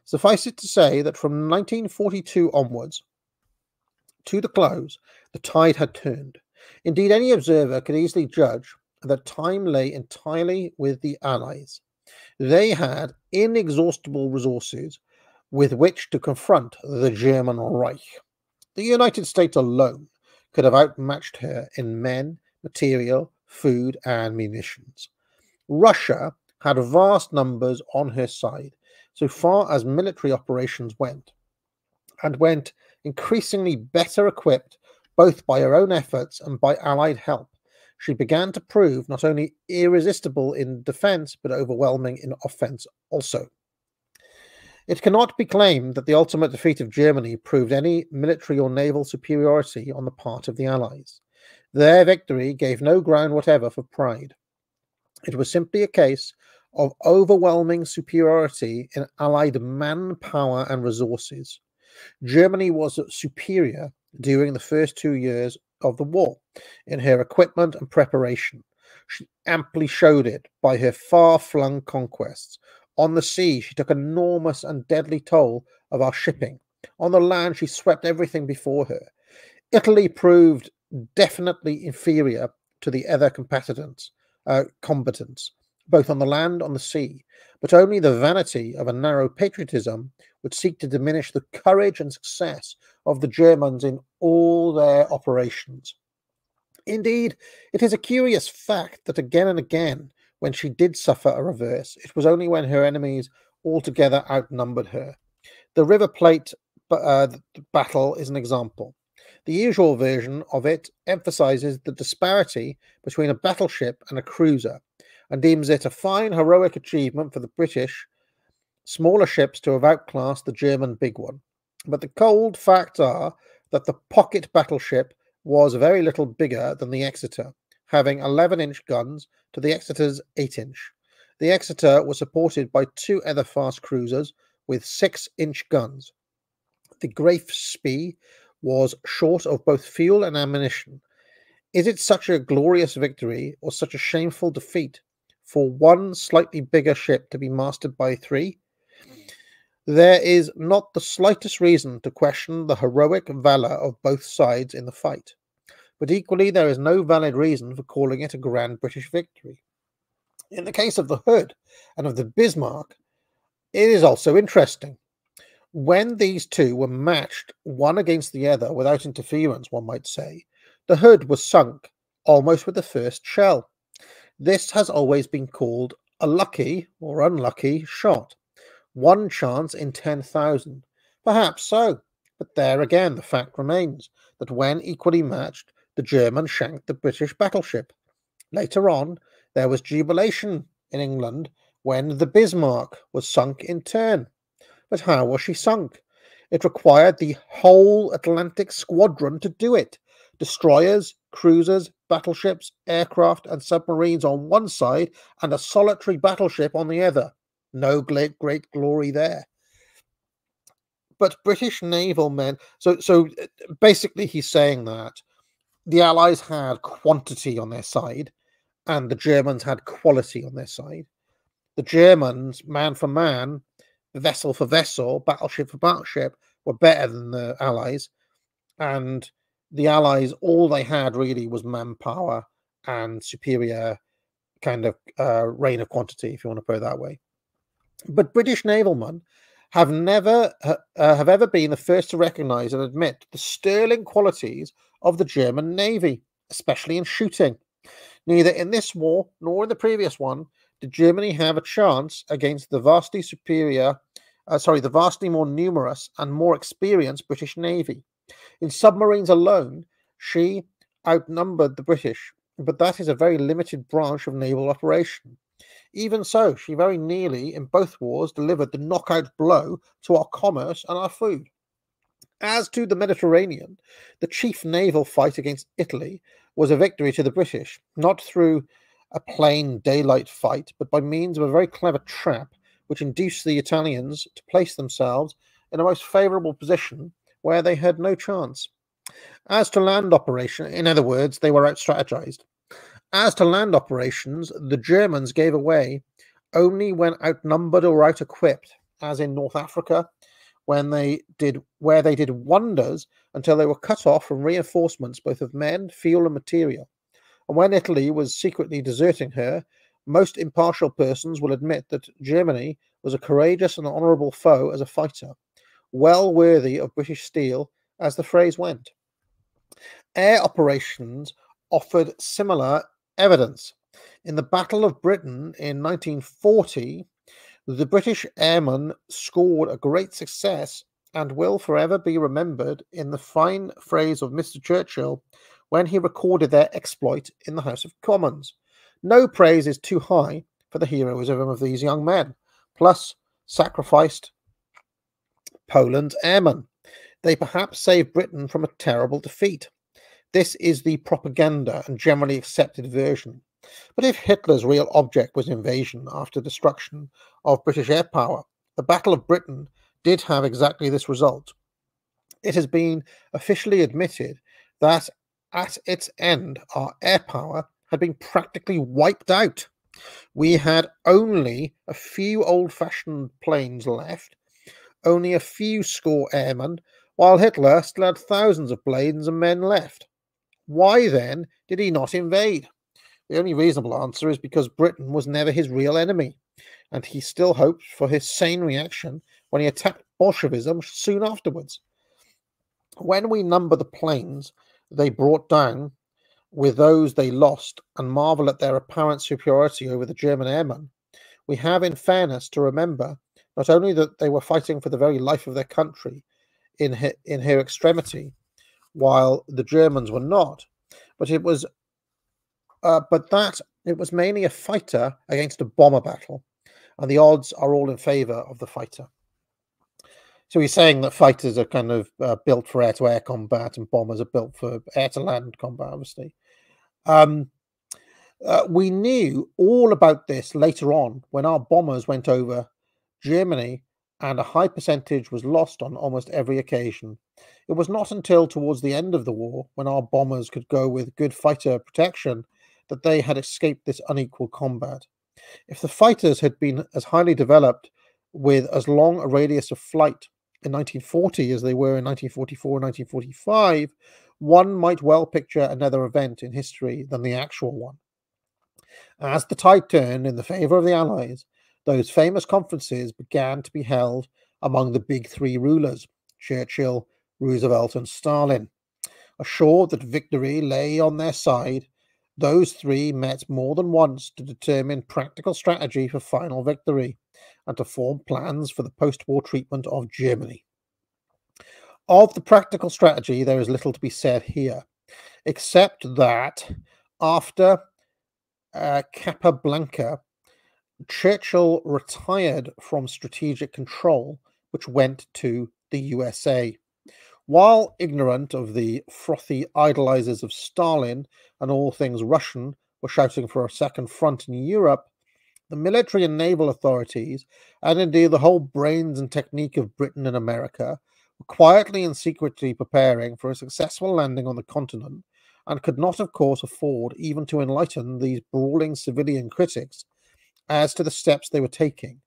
Suffice it to say that from 1942 onwards, to the close, the tide had turned. Indeed, any observer could easily judge that time lay entirely with the Allies. They had inexhaustible resources with which to confront the German Reich. The United States alone could have outmatched her in men, material, food, and munitions. Russia had vast numbers on her side so far as military operations went, and went increasingly better equipped both by her own efforts and by Allied help, she began to prove not only irresistible in defense, but overwhelming in offense also. It cannot be claimed that the ultimate defeat of Germany proved any military or naval superiority on the part of the Allies. Their victory gave no ground whatever for pride. It was simply a case of overwhelming superiority in Allied manpower and resources. Germany was superior during the first two years of the war in her equipment and preparation. She amply showed it by her far flung conquests. On the sea, she took enormous and deadly toll of our shipping. On the land, she swept everything before her. Italy proved definitely inferior to the other combatants, uh, combatants both on the land on the sea, but only the vanity of a narrow patriotism would seek to diminish the courage and success of the Germans in all their operations. Indeed, it is a curious fact that again and again, when she did suffer a reverse, it was only when her enemies altogether outnumbered her. The River Plate uh, battle is an example. The usual version of it emphasizes the disparity between a battleship and a cruiser, and deems it a fine heroic achievement for the British smaller ships to have outclassed the German big one. But the cold facts are that the pocket battleship was very little bigger than the Exeter, having 11 inch guns to the Exeter's 8 inch. The Exeter was supported by two other fast cruisers with 6 inch guns. The Graf Spee was short of both fuel and ammunition. Is it such a glorious victory or such a shameful defeat for one slightly bigger ship to be mastered by three, there is not the slightest reason to question the heroic valour of both sides in the fight, but equally there is no valid reason for calling it a grand British victory. In the case of the Hood and of the Bismarck, it is also interesting. When these two were matched one against the other without interference, one might say, the Hood was sunk almost with the first shell. This has always been called a lucky or unlucky shot. One chance in 10,000. Perhaps so, but there again the fact remains that when equally matched, the German shanked the British battleship. Later on, there was jubilation in England when the Bismarck was sunk in turn. But how was she sunk? It required the whole Atlantic squadron to do it destroyers, cruisers, battleships, aircraft, and submarines on one side, and a solitary battleship on the other. No great, great glory there. But British naval men, so so uh, basically, he's saying that the Allies had quantity on their side, and the Germans had quality on their side. The Germans, man for man, vessel for vessel, battleship for battleship, were better than the Allies. And the Allies, all they had really was manpower and superior kind of uh, reign of quantity, if you want to put it that way. But British navalmen have never uh, have ever been the first to recognise and admit the sterling qualities of the German navy, especially in shooting. Neither in this war nor in the previous one did Germany have a chance against the vastly superior, uh, sorry, the vastly more numerous and more experienced British navy. In submarines alone, she outnumbered the British, but that is a very limited branch of naval operation. Even so, she very nearly, in both wars, delivered the knockout blow to our commerce and our food. As to the Mediterranean, the chief naval fight against Italy was a victory to the British, not through a plain daylight fight, but by means of a very clever trap which induced the Italians to place themselves in a most favourable position where they had no chance. As to land operation, in other words, they were out strategized. As to land operations, the Germans gave away only when outnumbered or out equipped, as in North Africa, when they did where they did wonders until they were cut off from reinforcements both of men, fuel, and material. And when Italy was secretly deserting her, most impartial persons will admit that Germany was a courageous and honourable foe as a fighter, well worthy of British steel, as the phrase went. Air operations offered similar evidence. In the Battle of Britain in 1940, the British airmen scored a great success and will forever be remembered in the fine phrase of Mr. Churchill when he recorded their exploit in the House of Commons. No praise is too high for the heroism of these young men, plus sacrificed Poland's airmen. They perhaps saved Britain from a terrible defeat. This is the propaganda and generally accepted version. But if Hitler's real object was invasion after destruction of British air power, the Battle of Britain did have exactly this result. It has been officially admitted that at its end, our air power had been practically wiped out. We had only a few old fashioned planes left, only a few score airmen, while Hitler still had thousands of planes and men left. Why then did he not invade? The only reasonable answer is because Britain was never his real enemy, and he still hoped for his sane reaction when he attacked Bolshevism soon afterwards. When we number the planes they brought down with those they lost and marvel at their apparent superiority over the German airmen, we have, in fairness, to remember not only that they were fighting for the very life of their country in her, in her extremity, while the Germans were not, but it was, uh, but that it was mainly a fighter against a bomber battle, and the odds are all in favor of the fighter. So he's saying that fighters are kind of uh, built for air to air combat and bombers are built for air to land combat, obviously. Um, uh, we knew all about this later on when our bombers went over Germany and a high percentage was lost on almost every occasion. It was not until towards the end of the war, when our bombers could go with good fighter protection, that they had escaped this unequal combat. If the fighters had been as highly developed with as long a radius of flight in 1940 as they were in 1944 and 1945, one might well picture another event in history than the actual one. As the tide turned in the favour of the Allies, those famous conferences began to be held among the big three rulers Churchill, Roosevelt, and Stalin. Assured that victory lay on their side, those three met more than once to determine practical strategy for final victory and to form plans for the post war treatment of Germany. Of the practical strategy, there is little to be said here, except that after uh, Casablanca, Churchill retired from strategic control, which went to the USA. While ignorant of the frothy idolizers of Stalin and all things Russian were shouting for a second front in Europe, the military and naval authorities, and indeed the whole brains and technique of Britain and America, were quietly and secretly preparing for a successful landing on the continent and could not, of course, afford even to enlighten these brawling civilian critics as to the steps they were taking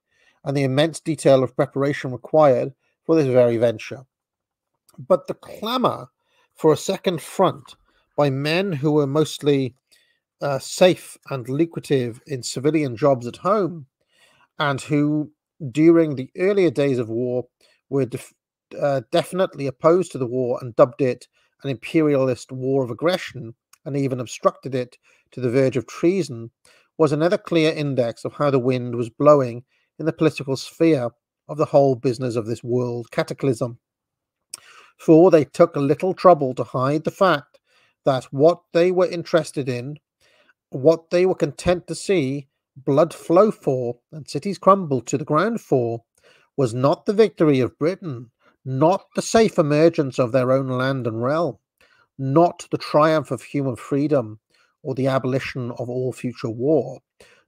and the immense detail of preparation required for this very venture. But the clamour for a second front by men who were mostly uh, safe and lucrative in civilian jobs at home and who, during the earlier days of war, were def- uh, definitely opposed to the war and dubbed it an imperialist war of aggression and even obstructed it to the verge of treason, was another clear index of how the wind was blowing in the political sphere of the whole business of this world cataclysm. For they took little trouble to hide the fact that what they were interested in, what they were content to see blood flow for and cities crumble to the ground for, was not the victory of Britain, not the safe emergence of their own land and realm, not the triumph of human freedom or the abolition of all future war,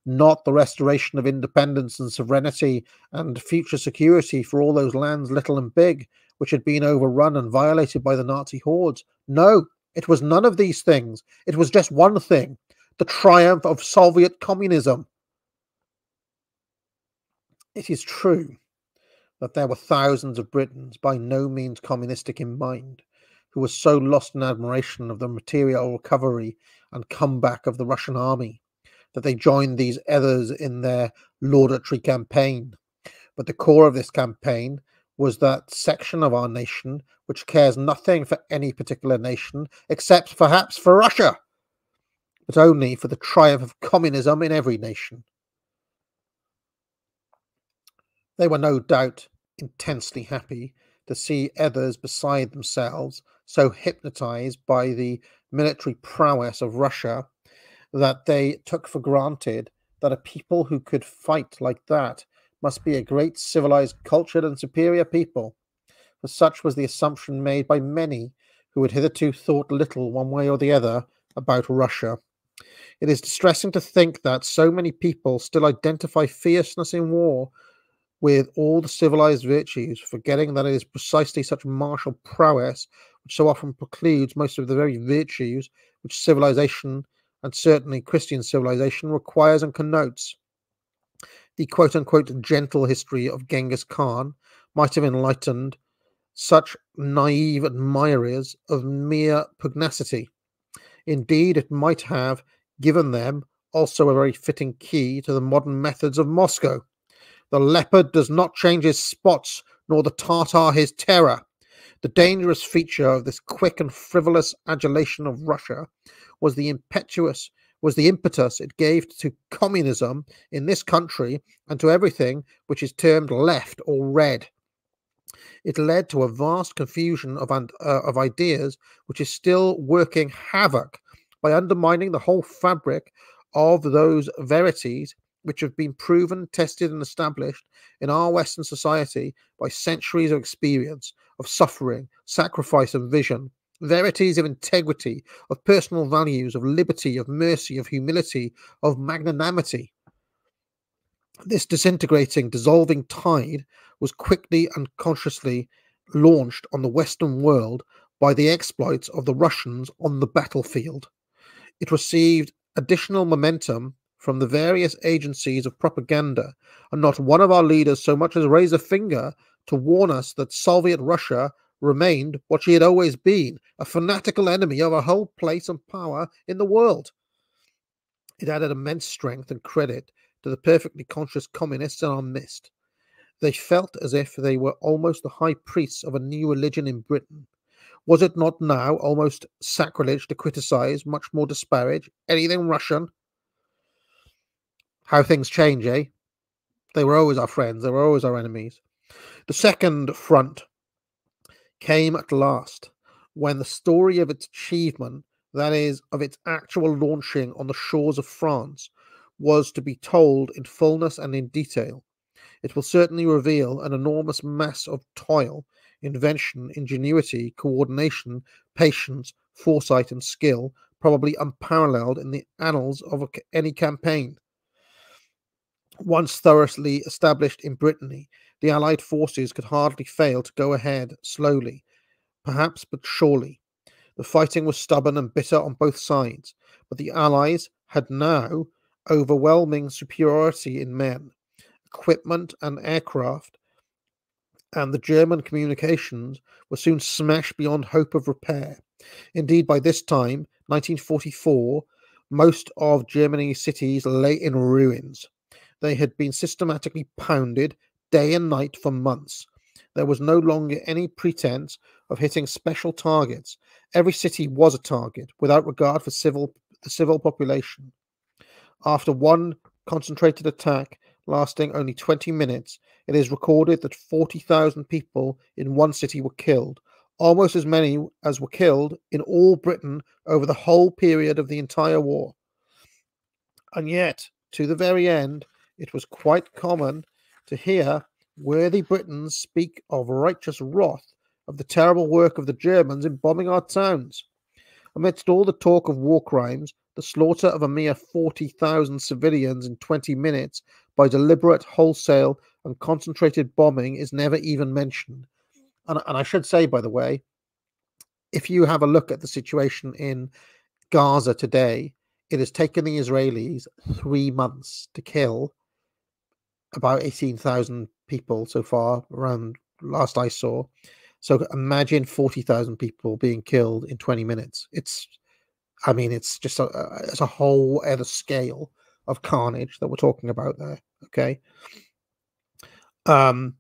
not the restoration of independence and sovereignty and future security for all those lands, little and big, which had been overrun and violated by the Nazi hordes. No, it was none of these things. It was just one thing the triumph of Soviet communism. It is true that there were thousands of Britons, by no means communistic in mind, who were so lost in admiration of the material recovery and comeback of the Russian army that they joined these others in their laudatory campaign. But the core of this campaign was that section of our nation which cares nothing for any particular nation except perhaps for Russia, but only for the triumph of communism in every nation. They were no doubt intensely happy to see others beside themselves so hypnotized by the military prowess of Russia that they took for granted that a people who could fight like that must be a great civilized, cultured, and superior people. For such was the assumption made by many who had hitherto thought little one way or the other about Russia. It is distressing to think that so many people still identify fierceness in war with all the civilized virtues, forgetting that it is precisely such martial prowess which so often precludes most of the very virtues which civilization, and certainly Christian civilization, requires and connotes. The quote unquote gentle history of Genghis Khan might have enlightened such naive admirers of mere pugnacity. Indeed, it might have given them also a very fitting key to the modern methods of Moscow the leopard does not change his spots, nor the Tartar his terror. The dangerous feature of this quick and frivolous adulation of Russia was the impetuous was the impetus it gave to communism in this country and to everything which is termed left or red. It led to a vast confusion of, uh, of ideas which is still working havoc by undermining the whole fabric of those verities which have been proven, tested, and established in our Western society by centuries of experience, of suffering, sacrifice, and vision, verities of integrity, of personal values, of liberty, of mercy, of humility, of magnanimity. This disintegrating, dissolving tide was quickly and consciously launched on the Western world by the exploits of the Russians on the battlefield. It received additional momentum from the various agencies of propaganda, and not one of our leaders so much as raised a finger to warn us that Soviet Russia remained what she had always been a fanatical enemy of our whole place and power in the world. It added immense strength and credit to the perfectly conscious communists in our midst. They felt as if they were almost the high priests of a new religion in Britain. Was it not now almost sacrilege to criticize, much more disparage, anything Russian how things change, eh? They were always our friends, they were always our enemies. The second front came at last when the story of its achievement, that is, of its actual launching on the shores of France, was to be told in fullness and in detail. It will certainly reveal an enormous mass of toil, invention, ingenuity, coordination, patience, foresight, and skill, probably unparalleled in the annals of any campaign. Once thoroughly established in Brittany, the Allied forces could hardly fail to go ahead slowly, perhaps but surely. The fighting was stubborn and bitter on both sides, but the Allies had now overwhelming superiority in men, equipment, and aircraft, and the German communications were soon smashed beyond hope of repair. Indeed, by this time, 1944, most of Germany's cities lay in ruins. They had been systematically pounded day and night for months. There was no longer any pretense of hitting special targets. Every city was a target, without regard for civil the civil population. After one concentrated attack lasting only 20 minutes, it is recorded that 40,000 people in one city were killed, almost as many as were killed in all Britain over the whole period of the entire war. And yet, to the very end, it was quite common to hear worthy Britons speak of righteous wrath of the terrible work of the Germans in bombing our towns. Amidst all the talk of war crimes, the slaughter of a mere 40,000 civilians in 20 minutes by deliberate, wholesale, and concentrated bombing is never even mentioned. And, and I should say, by the way, if you have a look at the situation in Gaza today, it has taken the Israelis three months to kill about 18,000 people so far, around last I saw. So imagine 40,000 people being killed in 20 minutes. It's, I mean, it's just a, it's a whole other scale of carnage that we're talking about there. Okay. Um,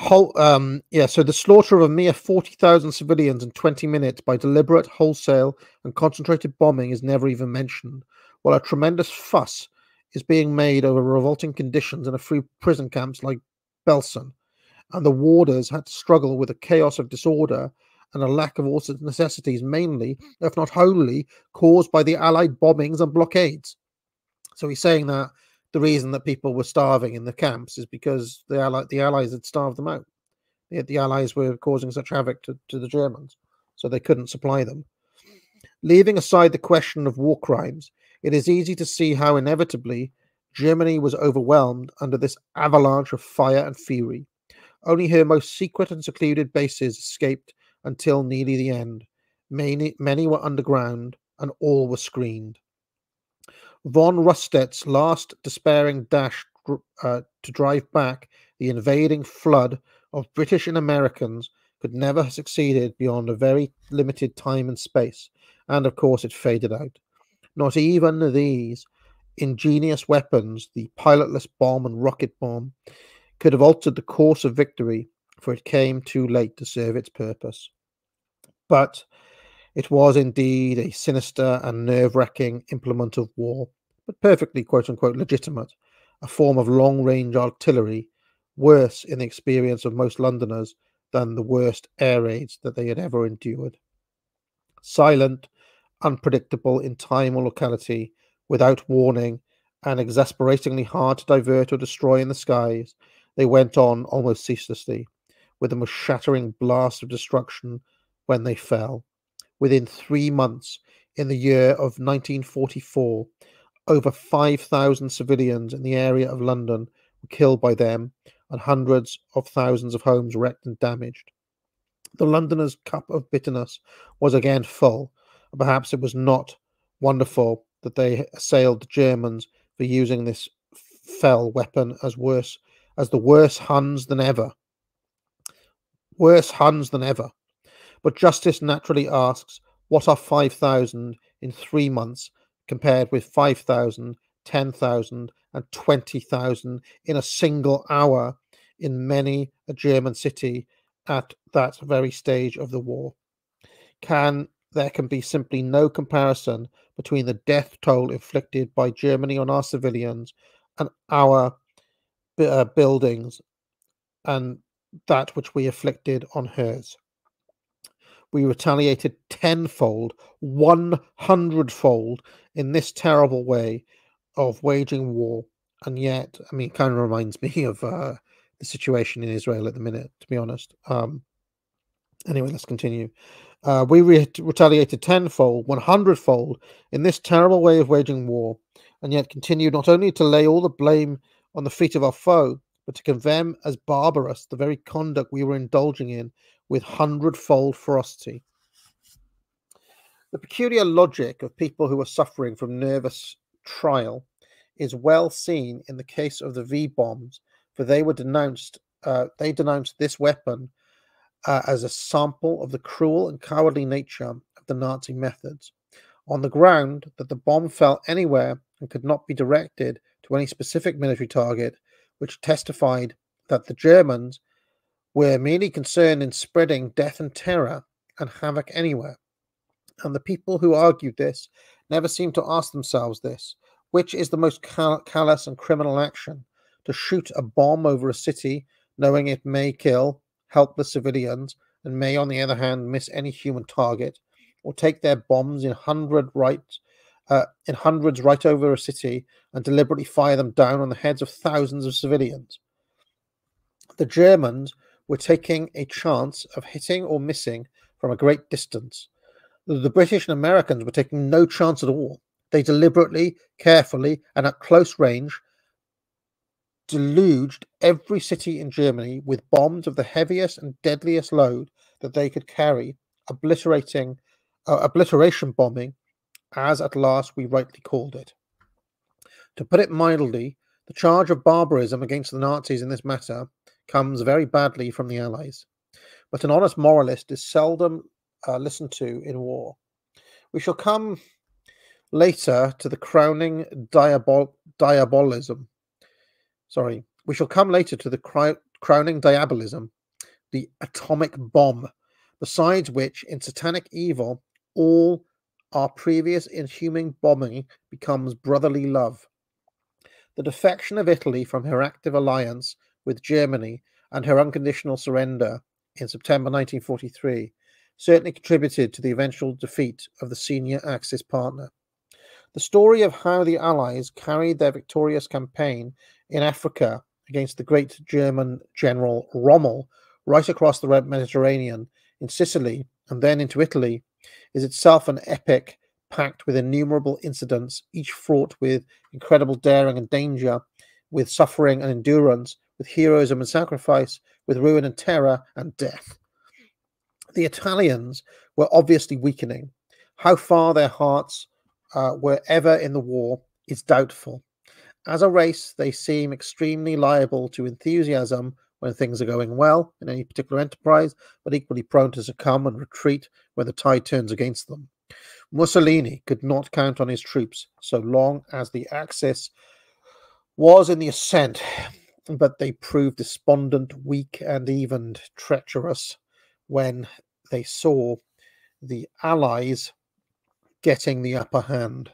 whole, um, yeah, so the slaughter of a mere 40,000 civilians in 20 minutes by deliberate, wholesale, and concentrated bombing is never even mentioned, while a tremendous fuss is being made over revolting conditions in a few prison camps like Belsen, and the warders had to struggle with a chaos of disorder and a lack of all necessities, mainly, if not wholly, caused by the Allied bombings and blockades. So he's saying that the reason that people were starving in the camps is because the Allied, the Allies had starved them out. The, the Allies were causing such havoc to, to the Germans, so they couldn't supply them. Leaving aside the question of war crimes, it is easy to see how inevitably Germany was overwhelmed under this avalanche of fire and fury. Only her most secret and secluded bases escaped until nearly the end. Many, many were underground, and all were screened. Von Rundstedt's last despairing dash uh, to drive back the invading flood of British and Americans could never have succeeded beyond a very limited time and space, and of course it faded out. Not even these ingenious weapons, the pilotless bomb and rocket bomb, could have altered the course of victory, for it came too late to serve its purpose. But it was indeed a sinister and nerve wracking implement of war, but perfectly quote unquote legitimate, a form of long range artillery, worse in the experience of most Londoners than the worst air raids that they had ever endured. Silent, unpredictable in time or locality, without warning, and exasperatingly hard to divert or destroy in the skies, they went on almost ceaselessly, with the most shattering blast of destruction when they fell. Within three months, in the year of 1944, over 5,000 civilians in the area of London were killed by them, and hundreds of thousands of homes wrecked and damaged. The Londoners' cup of bitterness was again full. Perhaps it was not wonderful that they assailed the Germans for using this fell weapon as worse as the worse Huns than ever. Worse Huns than ever. But justice naturally asks, what are 5,000 in three months compared with 5,000, 10,000, and 20,000 in a single hour in many a German city at that very stage of the war? Can there can be simply no comparison between the death toll inflicted by Germany on our civilians and our uh, buildings and that which we inflicted on hers we retaliated tenfold, one hundredfold in this terrible way of waging war. And yet, I mean, it kind of reminds me of uh, the situation in Israel at the minute, to be honest. Um, anyway, let's continue. Uh, we re- retaliated tenfold, one hundredfold in this terrible way of waging war, and yet continued not only to lay all the blame on the feet of our foe, but to condemn as barbarous the very conduct we were indulging in with hundredfold ferocity. The peculiar logic of people who are suffering from nervous trial is well seen in the case of the V bombs, for they were denounced. Uh, they denounced this weapon uh, as a sample of the cruel and cowardly nature of the Nazi methods, on the ground that the bomb fell anywhere and could not be directed to any specific military target, which testified that the Germans were merely concerned in spreading death and terror and havoc anywhere. And the people who argued this never seemed to ask themselves this which is the most cal- callous and criminal action? To shoot a bomb over a city, knowing it may kill helpless civilians and may, on the other hand, miss any human target, or take their bombs in hundred right uh, in hundreds right over a city and deliberately fire them down on the heads of thousands of civilians. The Germans were taking a chance of hitting or missing from a great distance, the British and Americans were taking no chance at all. They deliberately, carefully, and at close range deluged every city in Germany with bombs of the heaviest and deadliest load that they could carry, obliterating uh, obliteration bombing, as at last we rightly called it. To put it mildly, the charge of barbarism against the Nazis in this matter comes very badly from the Allies. But an honest moralist is seldom uh, listened to in war. We shall come later to the crowning diabol- diabolism. Sorry, we shall come later to the crowning diabolism, the atomic bomb, besides which, in satanic evil, all our previous inhuman bombing becomes brotherly love. The defection of Italy from her active alliance with Germany and her unconditional surrender in September 1943 certainly contributed to the eventual defeat of the senior Axis partner. The story of how the Allies carried their victorious campaign in Africa against the great German general Rommel right across the Mediterranean, in Sicily, and then into Italy, is itself an epic packed with innumerable incidents, each fraught with incredible daring and danger, with suffering and endurance, with heroism and sacrifice, with ruin and terror and death the Italians were obviously weakening. How far their hearts uh, were ever in the war is doubtful. As a race, they seem extremely liable to enthusiasm when things are going well in any particular enterprise, but equally prone to succumb and retreat when the tide turns against them. Mussolini could not count on his troops so long as the Axis was in the ascent, but they proved despondent, weak, and even treacherous when they saw the Allies getting the upper hand.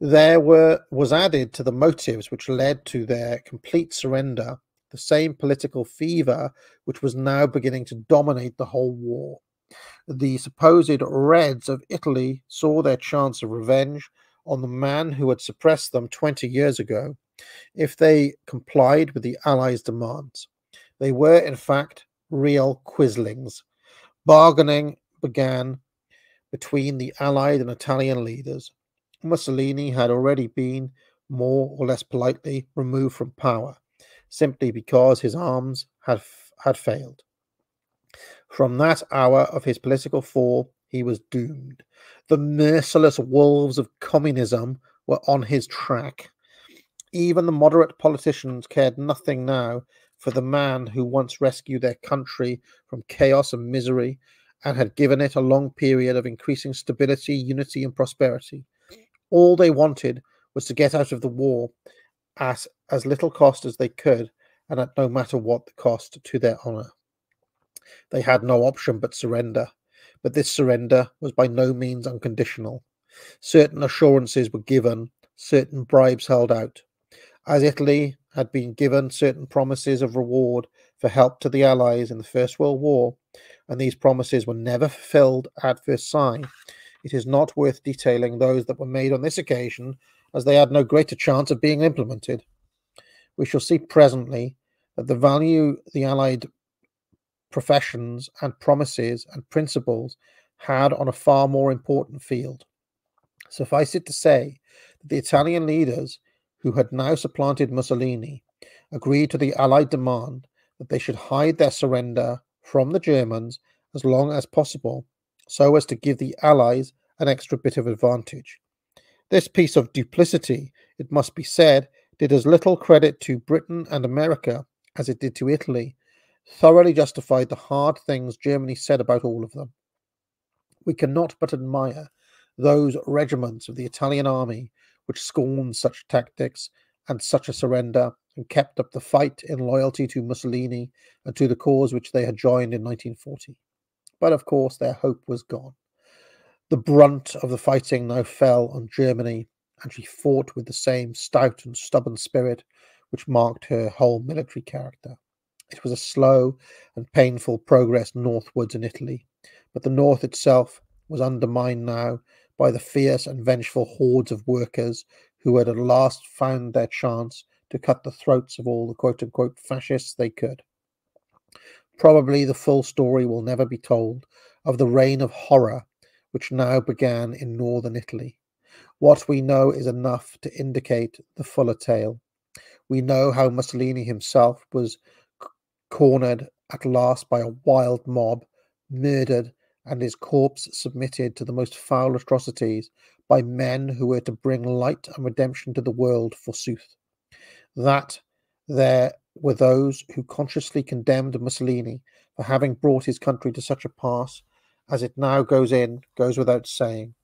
There were was added to the motives which led to their complete surrender the same political fever which was now beginning to dominate the whole war. The supposed Reds of Italy saw their chance of revenge on the man who had suppressed them 20 years ago if they complied with the Allies' demands. They were, in fact, real quislings. Bargaining began between the Allied and Italian leaders. Mussolini had already been, more or less politely, removed from power, simply because his arms had, had failed. From that hour of his political fall, he was doomed. The merciless wolves of communism were on his track. Even the moderate politicians cared nothing now for the man who once rescued their country from chaos and misery and had given it a long period of increasing stability, unity, and prosperity. All they wanted was to get out of the war at as little cost as they could and at no matter what the cost to their honour. They had no option but surrender, but this surrender was by no means unconditional. Certain assurances were given, certain bribes held out. As Italy had been given certain promises of reward for help to the Allies in the First World War, and these promises were never fulfilled at Versailles, it is not worth detailing those that were made on this occasion, as they had no greater chance of being implemented. We shall see presently that the value the Allied professions and promises and principles had on a far more important field. Suffice it to say that the Italian leaders who had now supplanted Mussolini, agreed to the Allied demand that they should hide their surrender from the Germans as long as possible, so as to give the Allies an extra bit of advantage. This piece of duplicity, it must be said, did as little credit to Britain and America as it did to Italy, thoroughly justified the hard things Germany said about all of them. We cannot but admire those regiments of the Italian army which scorned such tactics and such a surrender and kept up the fight in loyalty to Mussolini and to the cause which they had joined in 1940. But of course, their hope was gone. The brunt of the fighting now fell on Germany, and she fought with the same stout and stubborn spirit which marked her whole military character. It was a slow and painful progress northwards in Italy, but the north itself was undermined now by the fierce and vengeful hordes of workers who had at last found their chance to cut the throats of all the quote unquote fascists they could. Probably the full story will never be told of the reign of horror which now began in northern Italy. What we know is enough to indicate the fuller tale. We know how Mussolini himself was cornered at last by a wild mob, murdered, and his corpse submitted to the most foul atrocities by men who were to bring light and redemption to the world, forsooth that there were those who consciously condemned Mussolini for having brought his country to such a pass as it now goes in, goes without saying.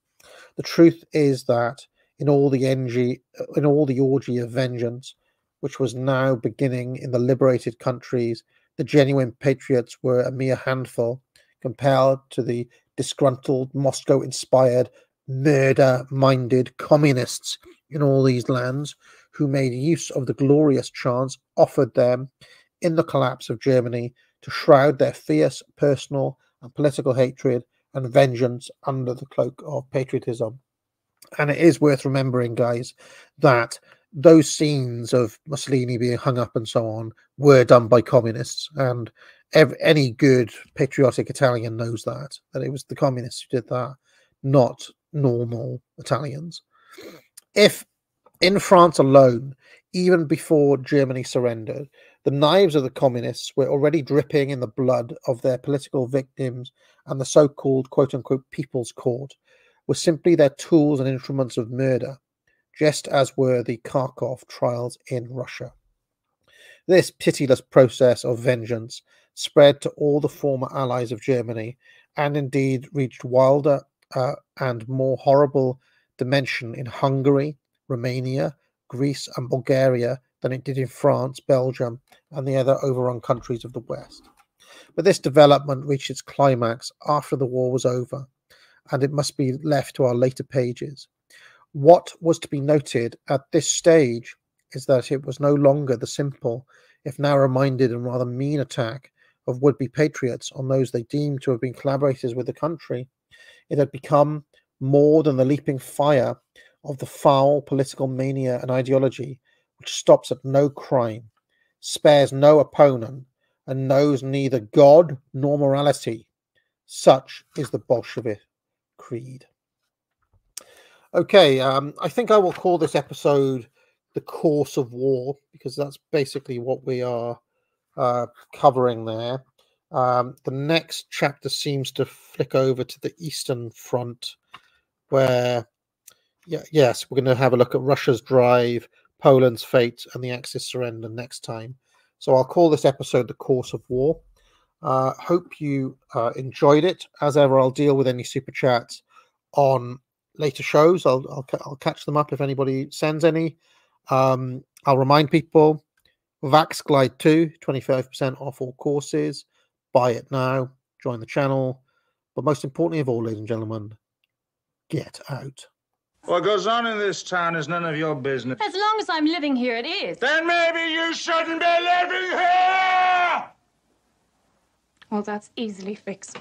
The truth is that in all the engy, uh, in all the orgy of vengeance, which was now beginning in the liberated countries, the genuine patriots were a mere handful compared to the disgruntled, Moscow inspired, murder minded communists in all these lands who made use of the glorious chance offered them in the collapse of Germany to shroud their fierce personal and political hatred and vengeance under the cloak of patriotism. And it is worth remembering, guys, that those scenes of Mussolini being hung up and so on were done by communists. And ev- any good patriotic Italian knows that, that it was the communists who did that, not normal Italians. If in France alone, even before Germany surrendered, the knives of the communists were already dripping in the blood of their political victims, and the so called quote unquote People's Court were simply their tools and instruments of murder, just as were the Kharkov trials in Russia. This pitiless process of vengeance spread to all the former allies of Germany and indeed reached wilder uh, and more horrible dimension in Hungary, Romania, Greece, and Bulgaria than it did in France, Belgium, and the other overrun countries of the West. But this development reached its climax after the war was over, and it must be left to our later pages. What was to be noted at this stage is that it was no longer the simple, if narrow minded and rather mean attack of would be patriots on those they deemed to have been collaborators with the country. It had become more than the leaping fire of the foul political mania and ideology which stops at no crime, spares no opponent, and knows neither God nor morality. Such is the Bolshevik creed. Okay, um, I think I will call this episode The Course of War because that's basically what we are uh, covering there. Um, the next chapter seems to flick over to the Eastern Front, where yeah, yes, we're going to have a look at Russia's drive, Poland's fate, and the Axis surrender next time. So I'll call this episode the course of war. Uh, hope you uh, enjoyed it. As ever, I'll deal with any super chats on later shows. I'll I'll, I'll catch them up if anybody sends any. Um, I'll remind people Vax Glide 2, 25% off all courses. Buy it now. Join the channel. But most importantly of all, ladies and gentlemen, get out. What goes on in this town is none of your business. As long as I'm living here, it is. Then maybe you shouldn't be living here! Well, that's easily fixed.